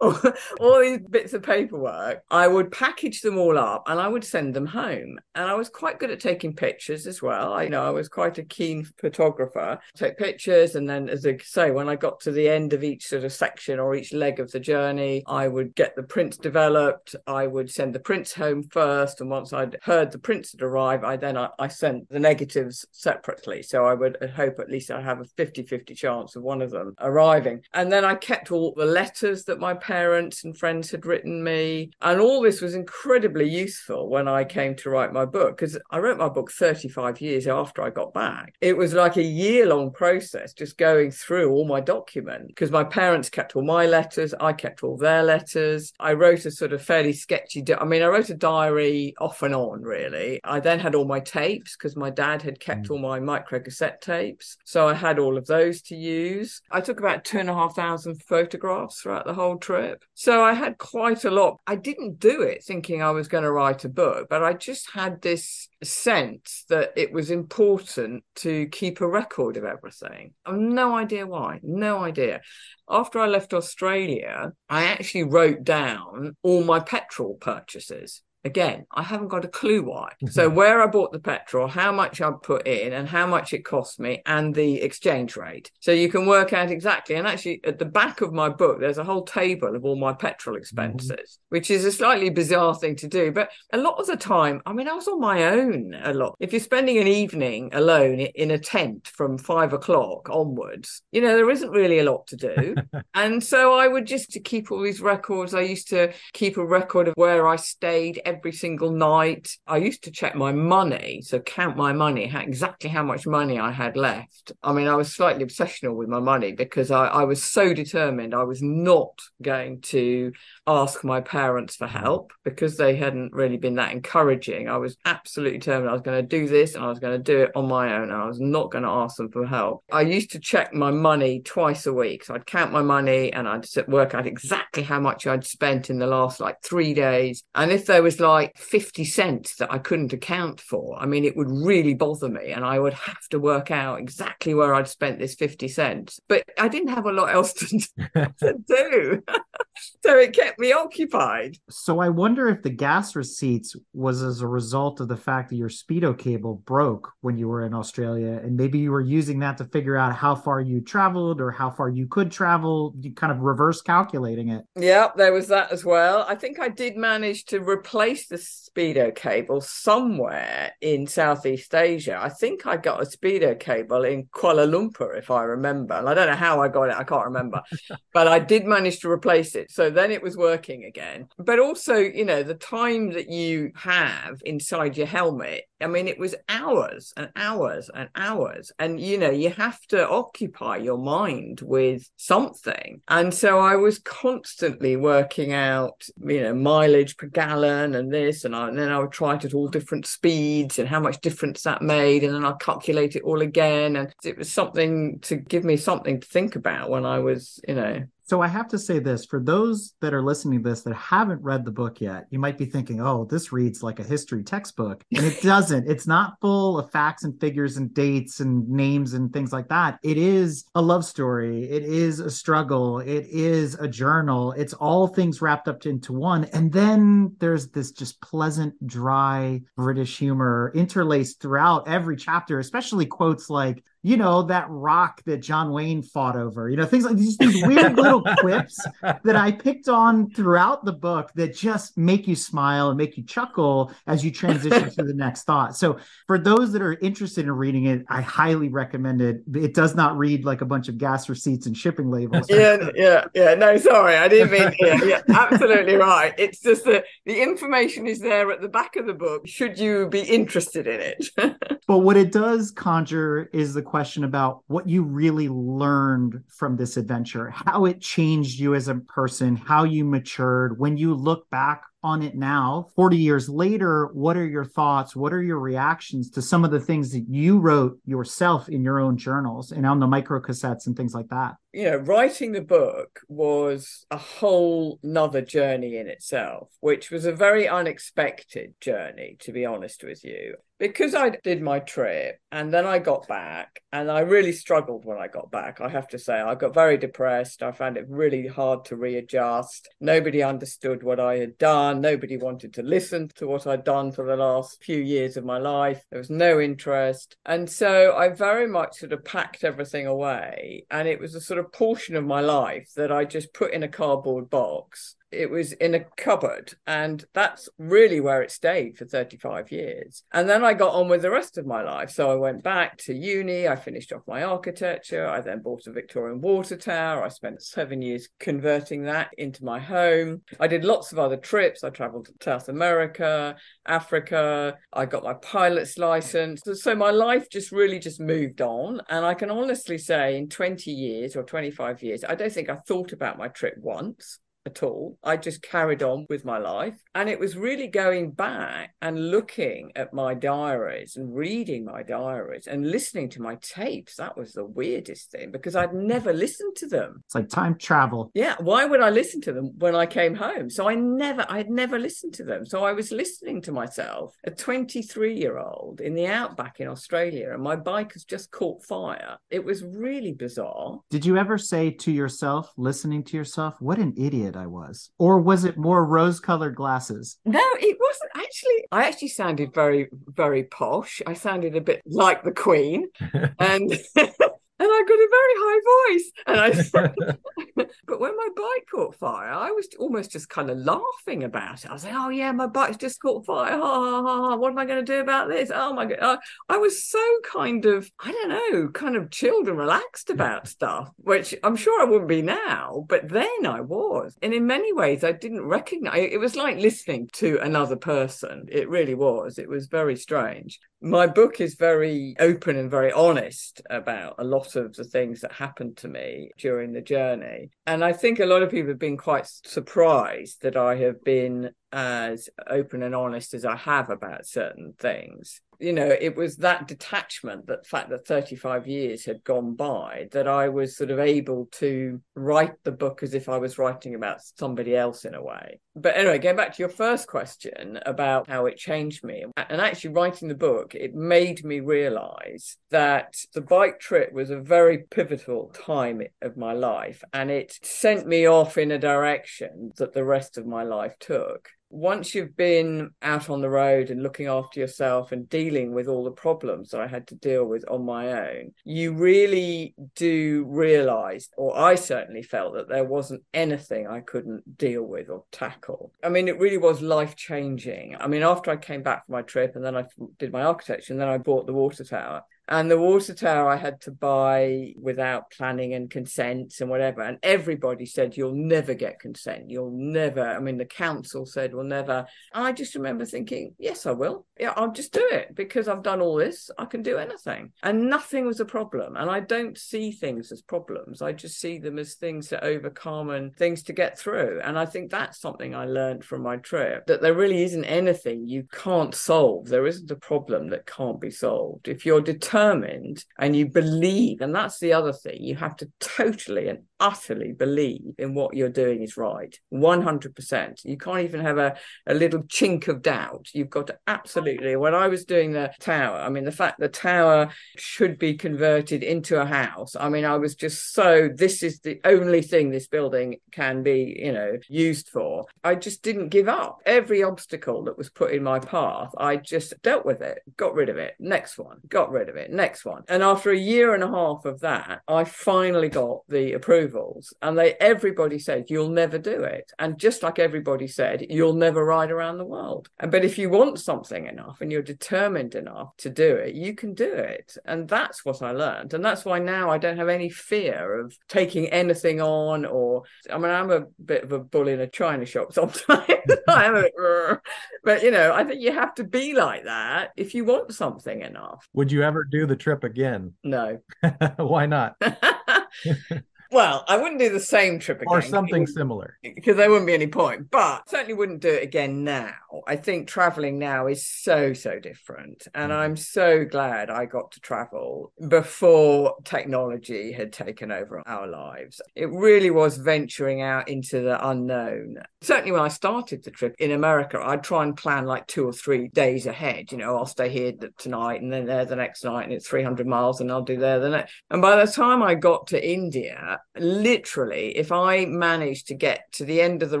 all, all these bits of paperwork. I would package them all up and I would send them home. And I was quite good at taking pictures as well. I know I was quite a keen photographer. Take pictures, and then, as I say, when I got to the end of each sort of section or each leg of the journey, I would get the prints developed. I would send the prints home first, and once I'd heard the prints had arrived, I then I, I sent the negatives separately. So I would hope at least I have a 50-50 chance of one of them arriving. And then I kept all the letters that my parents and friends had written me, and all this was incredibly useful when I came to write my book because I wrote my book 35 years after I got back. It was like a year long process just going through all my documents because my parents kept all my letters, I kept all their letters. I wrote a sort of fairly sketchy, di- I mean, I wrote a diary off and on, really. I then had all my tapes because my dad had kept mm. all my micro cassette tapes. So I had all of those to use. I took about two and a half thousand photographs throughout the whole trip. So I had quite a lot. I didn't do it thinking I was going to write a book, but I just had this sense that it was important to keep a record of everything. I've no idea why, no idea. After I left Australia, I actually wrote down all my petrol purchases. Again, I haven't got a clue why. so, where I bought the petrol, how much I put in, and how much it cost me, and the exchange rate. So, you can work out exactly. And actually, at the back of my book, there's a whole table of all my petrol mm-hmm. expenses, mm-hmm. which is a slightly bizarre thing to do. But a lot of the time, I mean, I was on my own a lot. If you're spending an evening alone in a tent from five o'clock onwards, you know, there isn't really a lot to do. *laughs* and so, I would just to keep all these records, I used to keep a record of where I stayed every single night. I used to check my money, so count my money, how, exactly how much money I had left. I mean, I was slightly obsessional with my money because I, I was so determined I was not going to ask my parents for mm-hmm. help because they hadn't really been that encouraging. I was absolutely determined I was going to do this and I was going to do it on my own and I was not going to ask them for help. I used to check my money twice a week. So I'd count my money and I'd work out exactly how much I'd spent in the last like three days. And if there was like 50 cents that I couldn't account for. I mean, it would really bother me and I would have to work out exactly where I'd spent this 50 cents. But I didn't have a lot else to, *laughs* to do. *laughs* so it kept me occupied.
So I wonder if the gas receipts was as a result of the fact that your speedo cable broke when you were in Australia, and maybe you were using that to figure out how far you traveled or how far you could travel. You kind of reverse calculating it.
Yeah, there was that as well. I think I did manage to replace the speedo cable somewhere in Southeast Asia. I think I got a speedo cable in Kuala Lumpur, if I remember. And I don't know how I got it. I can't remember, *laughs* but I did manage to replace it. So then it was working again. But also, you know, the time that you have inside your helmet, I mean, it was hours and hours and hours. And, you know, you have to occupy your mind with something. And so I was constantly working out, you know, mileage per gallon and this. And, I, and then I would try it at all different speeds and how much difference that made. And then I'd calculate it all again. And it was something to give me something to think about when I was, you know,
so I have to say this for those that are listening to this that haven't read the book yet, you might be thinking, oh, this reads like a history textbook. And it doesn't. it's not full of facts and figures and dates and names and things like that. It is a love story. It is a struggle. It is a journal. It's all things wrapped up into one. And then there's this just pleasant, dry British humor interlaced throughout every chapter, especially quotes like, you know, that rock that John Wayne fought over, you know, things like these, these weird little *laughs* quips that I picked on throughout the book that just make you smile and make you chuckle as you transition to the next thought. So, for those that are interested in reading it, I highly recommend it. It does not read like a bunch of gas receipts and shipping labels.
Yeah, yeah, yeah. No, sorry, I didn't mean. Yeah, yeah, absolutely right. It's just that the information is there at the back of the book. Should you be interested in it? *laughs*
but what it does conjure is the question about what you really learned from this adventure, how it changed you as a person, how you matured. When you look back on it now, 40 years later, what are your thoughts? What are your reactions to some of the things that you wrote yourself in your own journals and on the micro cassettes and things like that?
you know, writing the book was a whole nother journey in itself, which was a very unexpected journey, to be honest with you. Because I did my trip and then I got back, and I really struggled when I got back. I have to say, I got very depressed. I found it really hard to readjust. Nobody understood what I had done. Nobody wanted to listen to what I'd done for the last few years of my life. There was no interest. And so I very much sort of packed everything away. And it was a sort of portion of my life that I just put in a cardboard box it was in a cupboard and that's really where it stayed for 35 years. And then i got on with the rest of my life. So i went back to uni i finished off my architecture i then bought a victorian water tower i spent seven years converting that into my home. I did lots of other trips i traveled to south america africa i got my pilot's license. So my life just really just moved on. And i can honestly say in 20 years or 25 years i don't think i thought about my trip once at all. I just carried on with my life. And it was really going back and looking at my diaries and reading my diaries and listening to my tapes. That was the weirdest thing because I'd never listened to them.
It's like time travel.
Yeah. Why would I listen to them when I came home? So I never, I had never listened to them. So I was listening to myself, a 23 year old in the outback in Australia, and my bike has just caught fire. It was really bizarre.
Did you ever say to yourself, listening to yourself, what an idiot? I was? Or was it more rose colored glasses?
No, it wasn't actually. I actually sounded very, very posh. I sounded a bit like the Queen. *laughs* and *laughs* and I got a very high voice. And I, *laughs* *laughs* but when my bike caught fire, I was almost just kind of laughing about it. I was like, "Oh yeah, my bike's just caught fire. Ha, ha, ha, ha. What am I going to do about this? Oh my god!" Uh, I was so kind of, I don't know, kind of chilled and relaxed about stuff, which I'm sure I wouldn't be now, but then I was. And in many ways, I didn't recognize. It was like listening to another person. It really was. It was very strange my book is very open and very honest about a lot of the things that happened to me during the journey. And I think a lot of people have been quite surprised that I have been as open and honest as I have about certain things. You know, it was that detachment, that fact that 35 years had gone by, that I was sort of able to write the book as if I was writing about somebody else in a way. But anyway, going back to your first question about how it changed me, and actually writing the book, it made me realize that the bike trip was a very pivotal time of my life and it sent me off in a direction that the rest of my life took once you've been out on the road and looking after yourself and dealing with all the problems that I had to deal with on my own, you really do realize, or I certainly felt that there wasn't anything I couldn't deal with or tackle. I mean, it really was life changing. I mean, after I came back from my trip and then I did my architecture and then I bought the water tower, and the water tower I had to buy without planning and consent and whatever. And everybody said, You'll never get consent. You'll never. I mean, the council said, We'll never. And I just remember thinking, Yes, I will. Yeah, I'll just do it because I've done all this. I can do anything. And nothing was a problem. And I don't see things as problems. I just see them as things to overcome and things to get through. And I think that's something I learned from my trip that there really isn't anything you can't solve. There isn't a problem that can't be solved. If you're determined, determined and you believe, and that's the other thing, you have to totally and utterly believe in what you're doing is right 100% you can't even have a, a little chink of doubt. You've got to absolutely when i was doing the tower i mean the fact the tower should be converted into a house i mean i was just so this is the only thing this building can be you know used for. I just didn't give up. Every obstacle that was put in my path i just dealt with it got rid of it. Next one got rid of it next one. And after a year and a half of that i finally got the approvals and they everybody said you'll never do it. And just like everybody said you'll never ride around the world. But if you want something enough and you're determined enough to do it you can do it. And that's what i learned. And that's why now i don't have any fear of taking anything on or i mean i'm a bit of a bull in a china shop *laughs* sometimes. *laughs* I am a bit, *laughs* but you know i think you have to be like that if you want something enough.
Would you ever do the trip again.
No. *laughs*
Why not *laughs*
Well, I wouldn't do the same trip again.
Or something similar.
Because there wouldn't be any point. But certainly wouldn't do it again now. I think traveling now is so, so different. And
Mm-hmm.
I'm so glad I got to travel before technology had taken over our lives. It really was venturing out into the unknown. Certainly when I started the trip in America, I'd try and plan like two or three days ahead. You know, I'll stay here tonight and then there the next night, and it's 300 miles, and I'll do there the next. And by the time I got to India, literally, if I managed to get to the end of the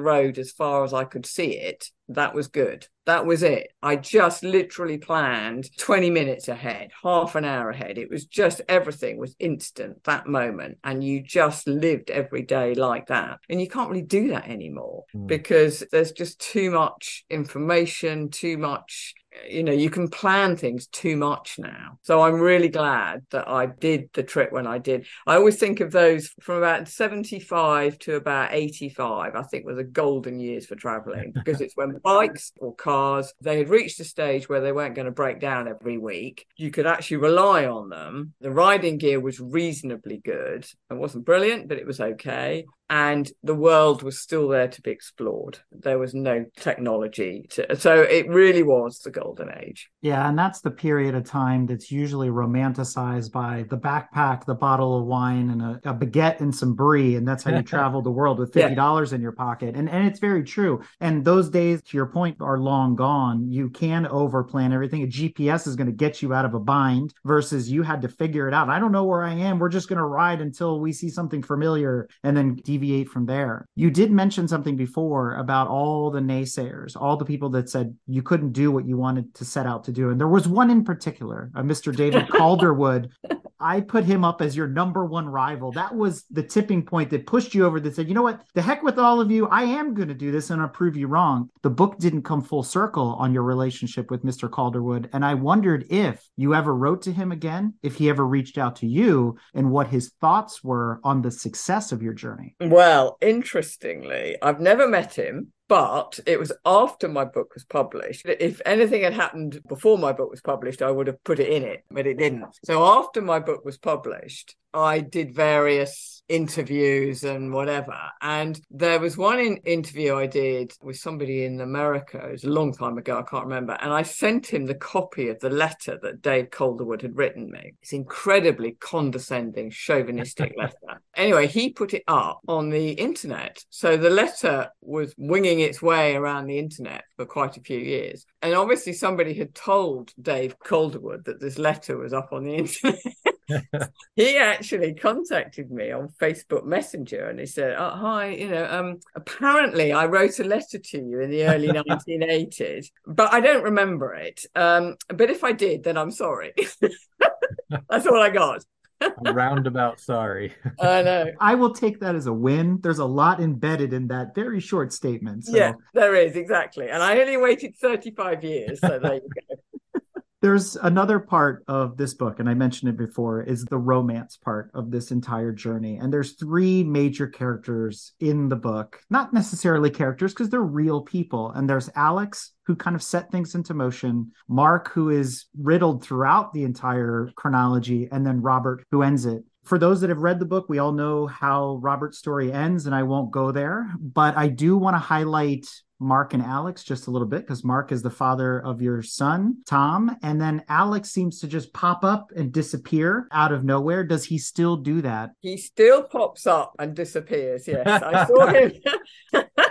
road as far as I could see it, that was good. That was it. I just literally planned 20 minutes ahead, half an hour ahead. It was just everything was instant that moment. And you just lived every day like that. And you can't really do that anymore
Mm.
because there's just too much information, too much you know you can plan things too much now. So i'm really glad that i did the trip when i did. I always think of those from about 75 to about 85 i think were the golden years for traveling *laughs* because it's when bikes or cars they had reached a stage where they weren't going to break down every week. You could actually rely on them. The riding gear was reasonably good. It wasn't brilliant but it was okay. And the world was still there to be explored. There was no technology to, so it really was the golden age.
Yeah, and that's the period of time that's usually romanticized by the backpack, the bottle of wine, and a, a baguette and some brie, and that's how you *laughs* travel the world with fifty dollars in your pocket. And and it's very true. And those days, to your point, are long gone. You can overplan everything. A GPS is going to get you out of a bind versus you had to figure it out. I don't know where I am. We're just going to ride until we see something familiar and then deviate from there. You did mention something before about all the naysayers, all the people that said you couldn't do what you wanted to set out to do. And there was one in particular, uh, a Mr. David Calderwood. I put him up as your number one rival. That was the tipping point that pushed you over that said, you know what? The heck with all of you. I am going to do this and I'll prove you wrong. The book didn't come full circle on your relationship with Mr. Calderwood. And I wondered if you ever wrote to him again, if he ever reached out to you, and what his thoughts were on the success of your journey.
Well, interestingly, I've never met him. But it was after my book was published. If anything had happened before my book was published, I would have put it in it, but it didn't. So after my book was published, I did various interviews and whatever. And there was one in- interview I did with somebody in America. It was a long time ago. I can't remember. And I sent him the copy of the letter that Dave Calderwood had written me. It's incredibly condescending, chauvinistic *laughs* letter. Anyway, he put it up on the internet. So the letter was winging its way around the internet for quite a few years. And obviously, somebody had told Dave Calderwood that this letter was up on the *laughs* internet. *laughs* he actually contacted me on Facebook Messenger and he said, oh, Hi, you know, um, apparently I wrote a letter to you in the early *laughs* 1980s, but I don't remember it. Um, but if I did, then I'm sorry. *laughs* That's all I got.
Roundabout sorry.
I know.
I will take that as a win. There's a lot embedded in that very short statement. So
Yeah, there is exactly. And I only waited 35 years. So there you go.
There's another part of this book, and I mentioned it before, is the romance part of this entire journey. And there's three major characters in the book, not necessarily characters because they're real people. And there's Alex, who kind of set things into motion, Mark, who is riddled throughout the entire chronology, and then Robert, who ends it. For those that have read the book, we all know how Robert's story ends, and I won't go there. But I do want to highlight Mark and Alex just a little bit because Mark is the father of your son, Tom. And then Alex seems to just pop up and disappear out of nowhere. Does he still do that?
He still pops up and disappears. Yes, I saw *laughs* him. *laughs*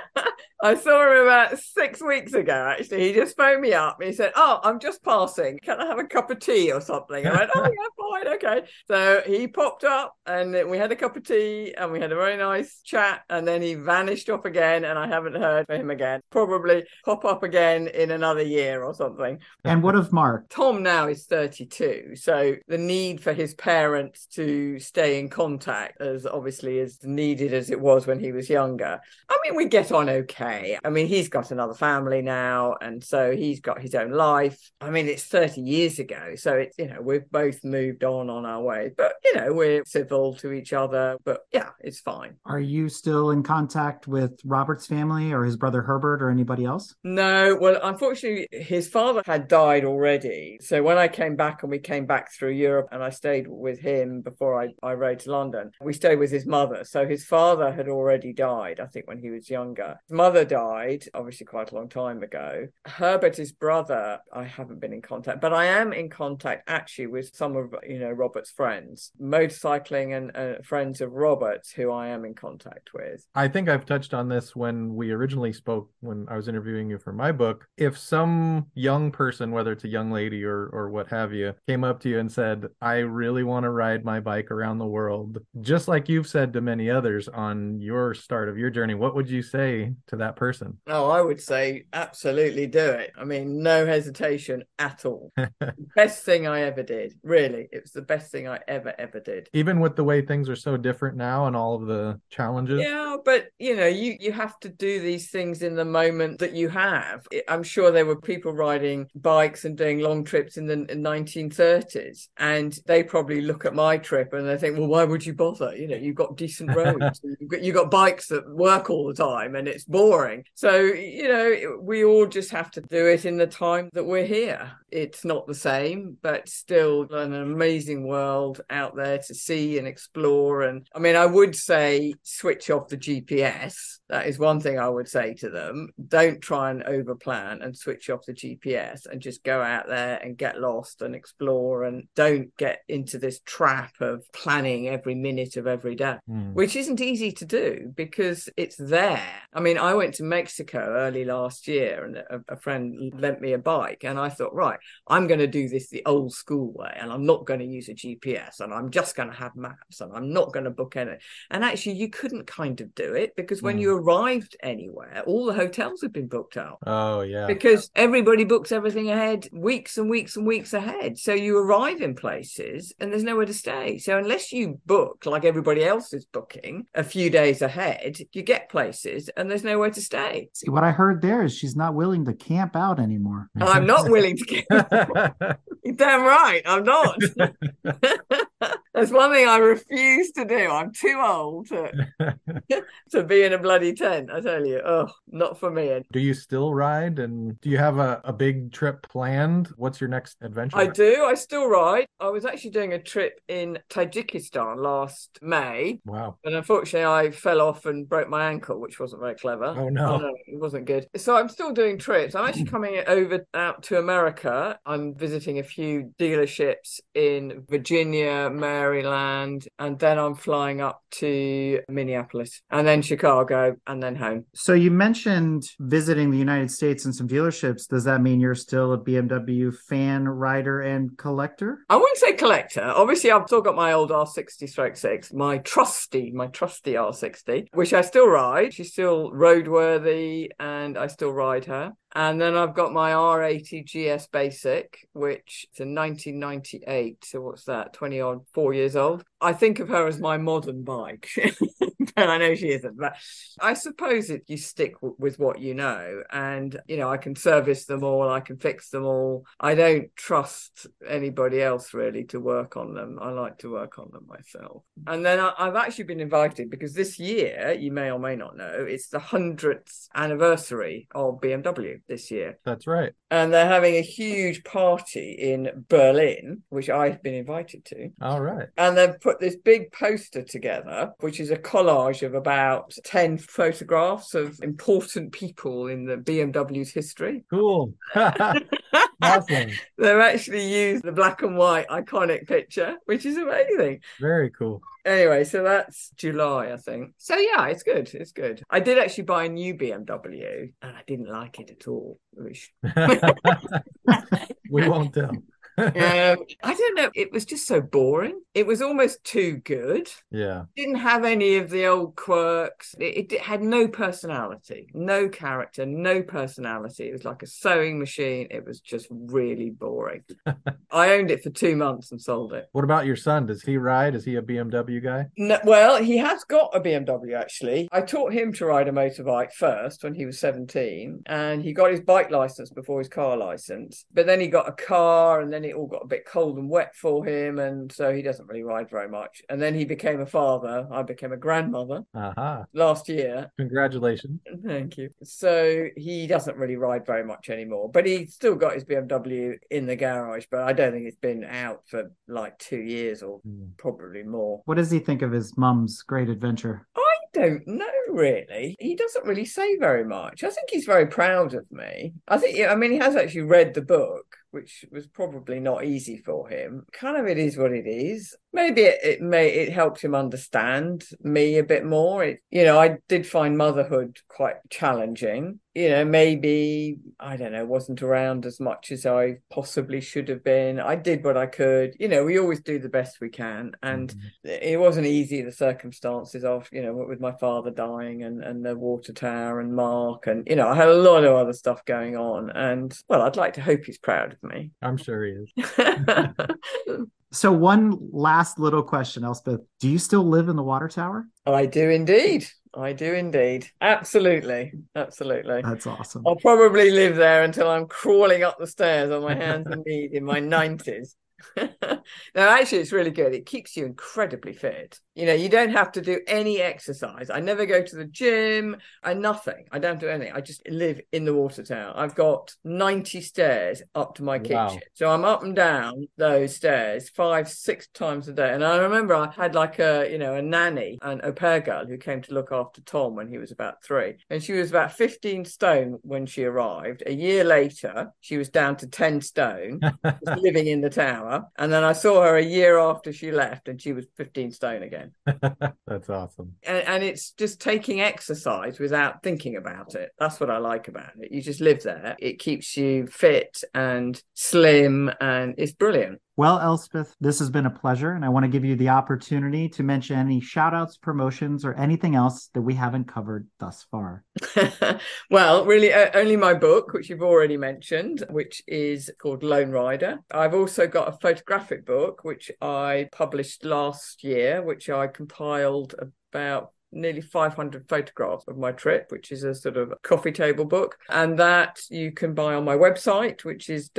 I saw him about six weeks ago, actually. He just phoned me up and he said, Oh, I'm just passing. Can I have a cup of tea or something? I went, Oh, yeah, *laughs* fine. Okay. So he popped up and we had a cup of tea and we had a very nice chat. And then he vanished off again. And I haven't heard from him again. Probably pop up again in another year or something.
And what of Mark?
Tom now is 32, so the need for his parents to stay in contact as obviously as needed as it was when he was younger. I mean, we get on okay. Okay. I mean, he's got another family now, and so he's got his own life. I mean, it's 30 years ago, so it's, you know, we've both moved on on our way, but, you know, we're civil to each other. But yeah, it's fine.
Are you still in contact with Robert's family or his brother Herbert or anybody else?
No, well, unfortunately, his father had died already. So when I came back and we came back through Europe and I stayed with him before I, I rode to London, we stayed with his mother. So his father had already died, I think, when he was younger. His mother died, obviously, quite a long time ago. Herbert, his brother, I haven't been in contact, but I am in contact actually with some of, you know, Robert's friends, motorcycling and uh, friends of Robert's who I am in contact with.
I think I've touched on this when we originally spoke when I was interviewing you for my book. If some young person, whether it's a young lady or or what have you, came up to you and said, "I really want to ride my bike around the world," just like you've said to many others on your start of your journey, what would you say to that person? *laughs*
Oh, I would say absolutely do it. I mean, no hesitation at all. *laughs* best thing I ever did. Really, it was the best thing I ever ever did.
Even with the way things are so different now and all of the challenges.
Yeah, but you know, you you have to do these things in the moment that you have. I'm sure there were people riding bikes and doing long trips in the 1930s, and they probably look at my trip and they think, well, why would you bother? You know, you've got decent roads, *laughs* you've, got, you've got bikes that work all the time, and it's boring. So you know, we all just have to do it in the time that we're here. It's not the same, but still an amazing world out there to see and explore. And I mean, I would say switch off the GPS. That is one thing I would say to them. Don't try and overplan and switch off the GPS and just go out there and get lost and explore and don't get into this trap of planning every minute of every day,
Hmm.
which isn't easy to do because it's there. I mean, I went to Mexico early last year and a, a friend lent me a bike and I thought, right, I'm going to do this the old school way and I'm not going to use a GPS and I'm just going to have maps and I'm not going to book any. And actually, you couldn't kind of do it because when
Mm.
you arrived anywhere, all the hotels had been booked out
Oh yeah.
because everybody books everything ahead weeks and weeks and weeks ahead. So you arrive in places and there's nowhere to stay. So unless you book like everybody else is booking a few days ahead, you get places and there's nowhere to stay.
See, what I heard there is she's not willing to camp out anymore.
And I'm not willing to get *laughs* You're damn right, I'm not. *laughs* That's one thing I refuse to do. I'm too old to, *laughs* to be in a bloody tent. I tell you, oh, not for me.
do you still ride and do you have a, a big trip planned? What's your next adventure?
I do. I still ride. I was actually doing a trip in Tajikistan last May,
Wow.
and unfortunately, I fell off and broke my ankle, which wasn't very clever.
Oh no.
it wasn't good. So I'm still doing trips. I'm actually *clears throat* coming over out to America. I'm visiting a few dealerships in Virginia, Maryland, and then I'm flying up to Minneapolis, and then Chicago, and then home.
So you mentioned visiting the United States and some dealerships. Does that mean you're still a BMW fan, rider, and collector?
I wouldn't say collector. Obviously, I've still got my old R60 stroke six, my trusty, my trusty R60, which I still ride. She's still roadworthy and I still ride her. And then I've got my R80 GS Basic, which is a 1998. So what's that? 20 odd, four years old. I think of her as my modern bike, *laughs* and I know she isn't. But I suppose that you stick w- with what you know, and you know I can service them all, I can fix them all. I don't trust anybody else really to work on them. I like to work on them myself. And then I, I've actually been invited because this year, you may or may not know, it's the hundredth anniversary of BMW this year
That's right.
and they're having a huge party in Berlin, which I've been invited to.
All right.
And they've put this big poster together, which is a collage of about 10 photographs of important people in the BMW's history.
Cool. *laughs* awesome.
They've actually used the black and white iconic picture, which is amazing.
Very cool.
Anyway, so that's July, I think. So yeah, it's good. It's good. I did actually buy a new BMW and I didn't like it at all. Which *laughs*
we won't tell.
Um, *laughs* I don't know. It was just so boring. It was almost too good.
yeah.
Didn't have any of the old quirks. It, it had no personality, no character, no personality. It was like a sewing machine. It was just really boring. *laughs* I owned it for two months and sold it.
What about your son? Does he ride? Is he a BMW guy?
No, well, he has got a BMW actually. I taught him to ride a motorbike first when he was 17, and he got his bike license before his car license. But then he got a car, and then it all got a bit cold and wet for him, and so he doesn't really ride very much. And then he became a father. I became a grandmother
Aha.
last year.
Congratulations.
Thank you. So he doesn't really ride very much anymore, but he's still got his BMW in the garage. But I don't think it's been out for like two years or
Mm.
probably more.
What does he think of his mum's great adventure?
I don't know really. He doesn't really say very much. I think he's very proud of me. I think, I mean, he has actually read the book, which was probably not easy for him. Kind of, it is what it is. Maybe it, it may it helped him understand me a bit more. It, you know, I did find motherhood quite challenging. You know, maybe I don't know, wasn't around as much as I possibly should have been. I did what I could. You know, we always do the best we can, and mm-hmm. it wasn't easy the circumstances of you know with my father dying and and the water tower and mark and you know i had a lot of other stuff going on and well i'd like to hope he's proud of me
I'm sure he is. *laughs*
So, one last little question, Elspeth. Do you still live in the water tower?
Oh, I do indeed i do indeed absolutely absolutely
That's awesome.
I'll probably live there until I'm crawling up the stairs on my hands and knees in my 90s. *laughs* no, actually, it's really good. It keeps you incredibly fit. You know, you don't have to do any exercise. I never go to the gym. I nothing. I don't do anything. I just live in the water tower. I've got 90 stairs up to my
Wow.
kitchen. So I'm up and down those stairs five, six times a day. And I remember I had like a, you know, a nanny, an au pair girl who came to look after Tom when he was about three. And she was about 15 stone when she arrived. A year later, she was down to 10 stone *laughs* living in the tower. And then I saw her a year after she left and she was 15 stone again. *laughs*
That's awesome.
And, and it's just taking exercise without thinking about it. That's what I like about it. You just live there. It keeps you fit and slim and it's brilliant.
Well, Elspeth, this has been a pleasure, and I want to give you the opportunity to mention any shout outs, promotions, or anything else that we haven't covered thus far. *laughs*
well, really, uh, only my book, which you've already mentioned, which is called Lone Rider. I've also got a photographic book, which I published last year, which I compiled about nearly 500 photographs of my trip, which is a sort of coffee table book. And that you can buy on my website, which is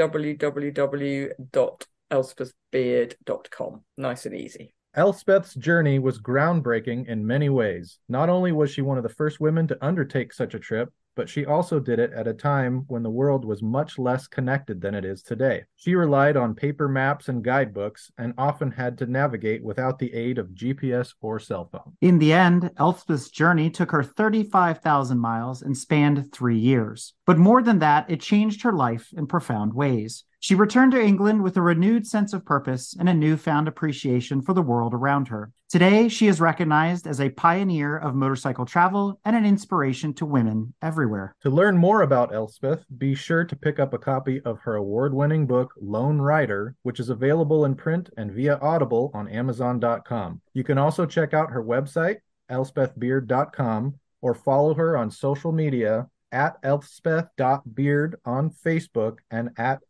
www.elspethbeard.com. Nice and easy.
Elspeth's journey was groundbreaking in many ways. Not only was she one of the first women to undertake such a trip, but she also did it at a time when the world was much less connected than it is today. She relied on paper maps and guidebooks and often had to navigate without the aid of GPS or cell phone.
In the end, Elspeth's journey took her 35,000 miles and spanned three years. But more than that, it changed her life in profound ways. She returned to England with a renewed sense of purpose and a newfound appreciation for the world around her. Today, she is recognized as a pioneer of motorcycle travel and an inspiration to women everywhere.
To learn more about Elspeth, be sure to pick up a copy of her award winning book, Lone Rider, which is available in print and via Audible on Amazon.com. You can also check out her website, elspethbeard.com, or follow her on social media at elspeth.beard on Facebook and at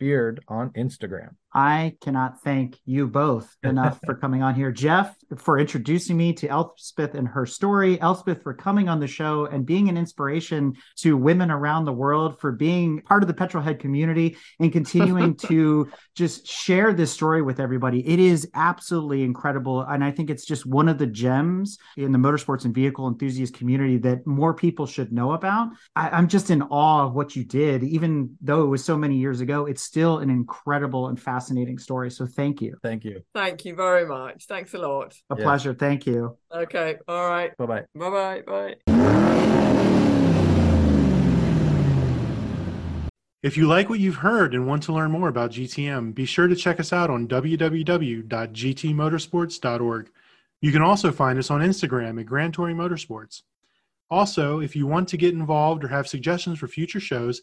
elspethbeard on Instagram.
I cannot thank you both enough for *laughs* coming on here. Jeff, for introducing me to Elspeth and her story. Elspeth, for coming on the show and being an inspiration to women around the world, for being part of the Petrolhead community and continuing *laughs* to just share this story with everybody. It is absolutely incredible. And I think it's just one of the gems in the motorsports and vehicle enthusiast community that more people should know about. I, I'm just in awe of what you did. Even though it was so many years ago, it's still an incredible and fascinating story. So thank you.
Thank you.
Thank you very much. Thanks a lot.
A
Yeah.
pleasure. Thank you.
Okay. All right.
Bye bye.
Bye bye. Bye.
If you like what you've heard and want to learn more about GTM, be sure to check us out on www.gtmotorsports.org. You can also find us on Instagram at Grand Touring Motorsports. Also, if you want to get involved or have suggestions for future shows,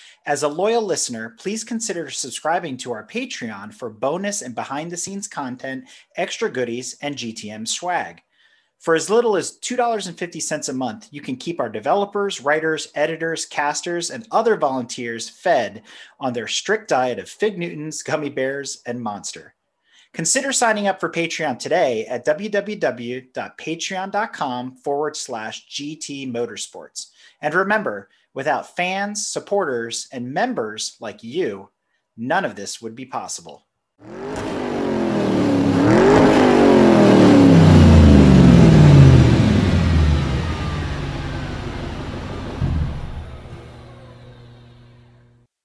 As a loyal listener, please consider subscribing to our Patreon for bonus and behind the scenes content, extra goodies, and GTM swag. For as little as $2.50 a month, you can keep our developers, writers, editors, casters, and other volunteers fed on their strict diet of Fig Newtons, gummy bears, and monster. Consider signing up for Patreon today at www.patreon.com forward slash GT Motorsports. And remember, Without fans, supporters, and members like you, none of this would be possible.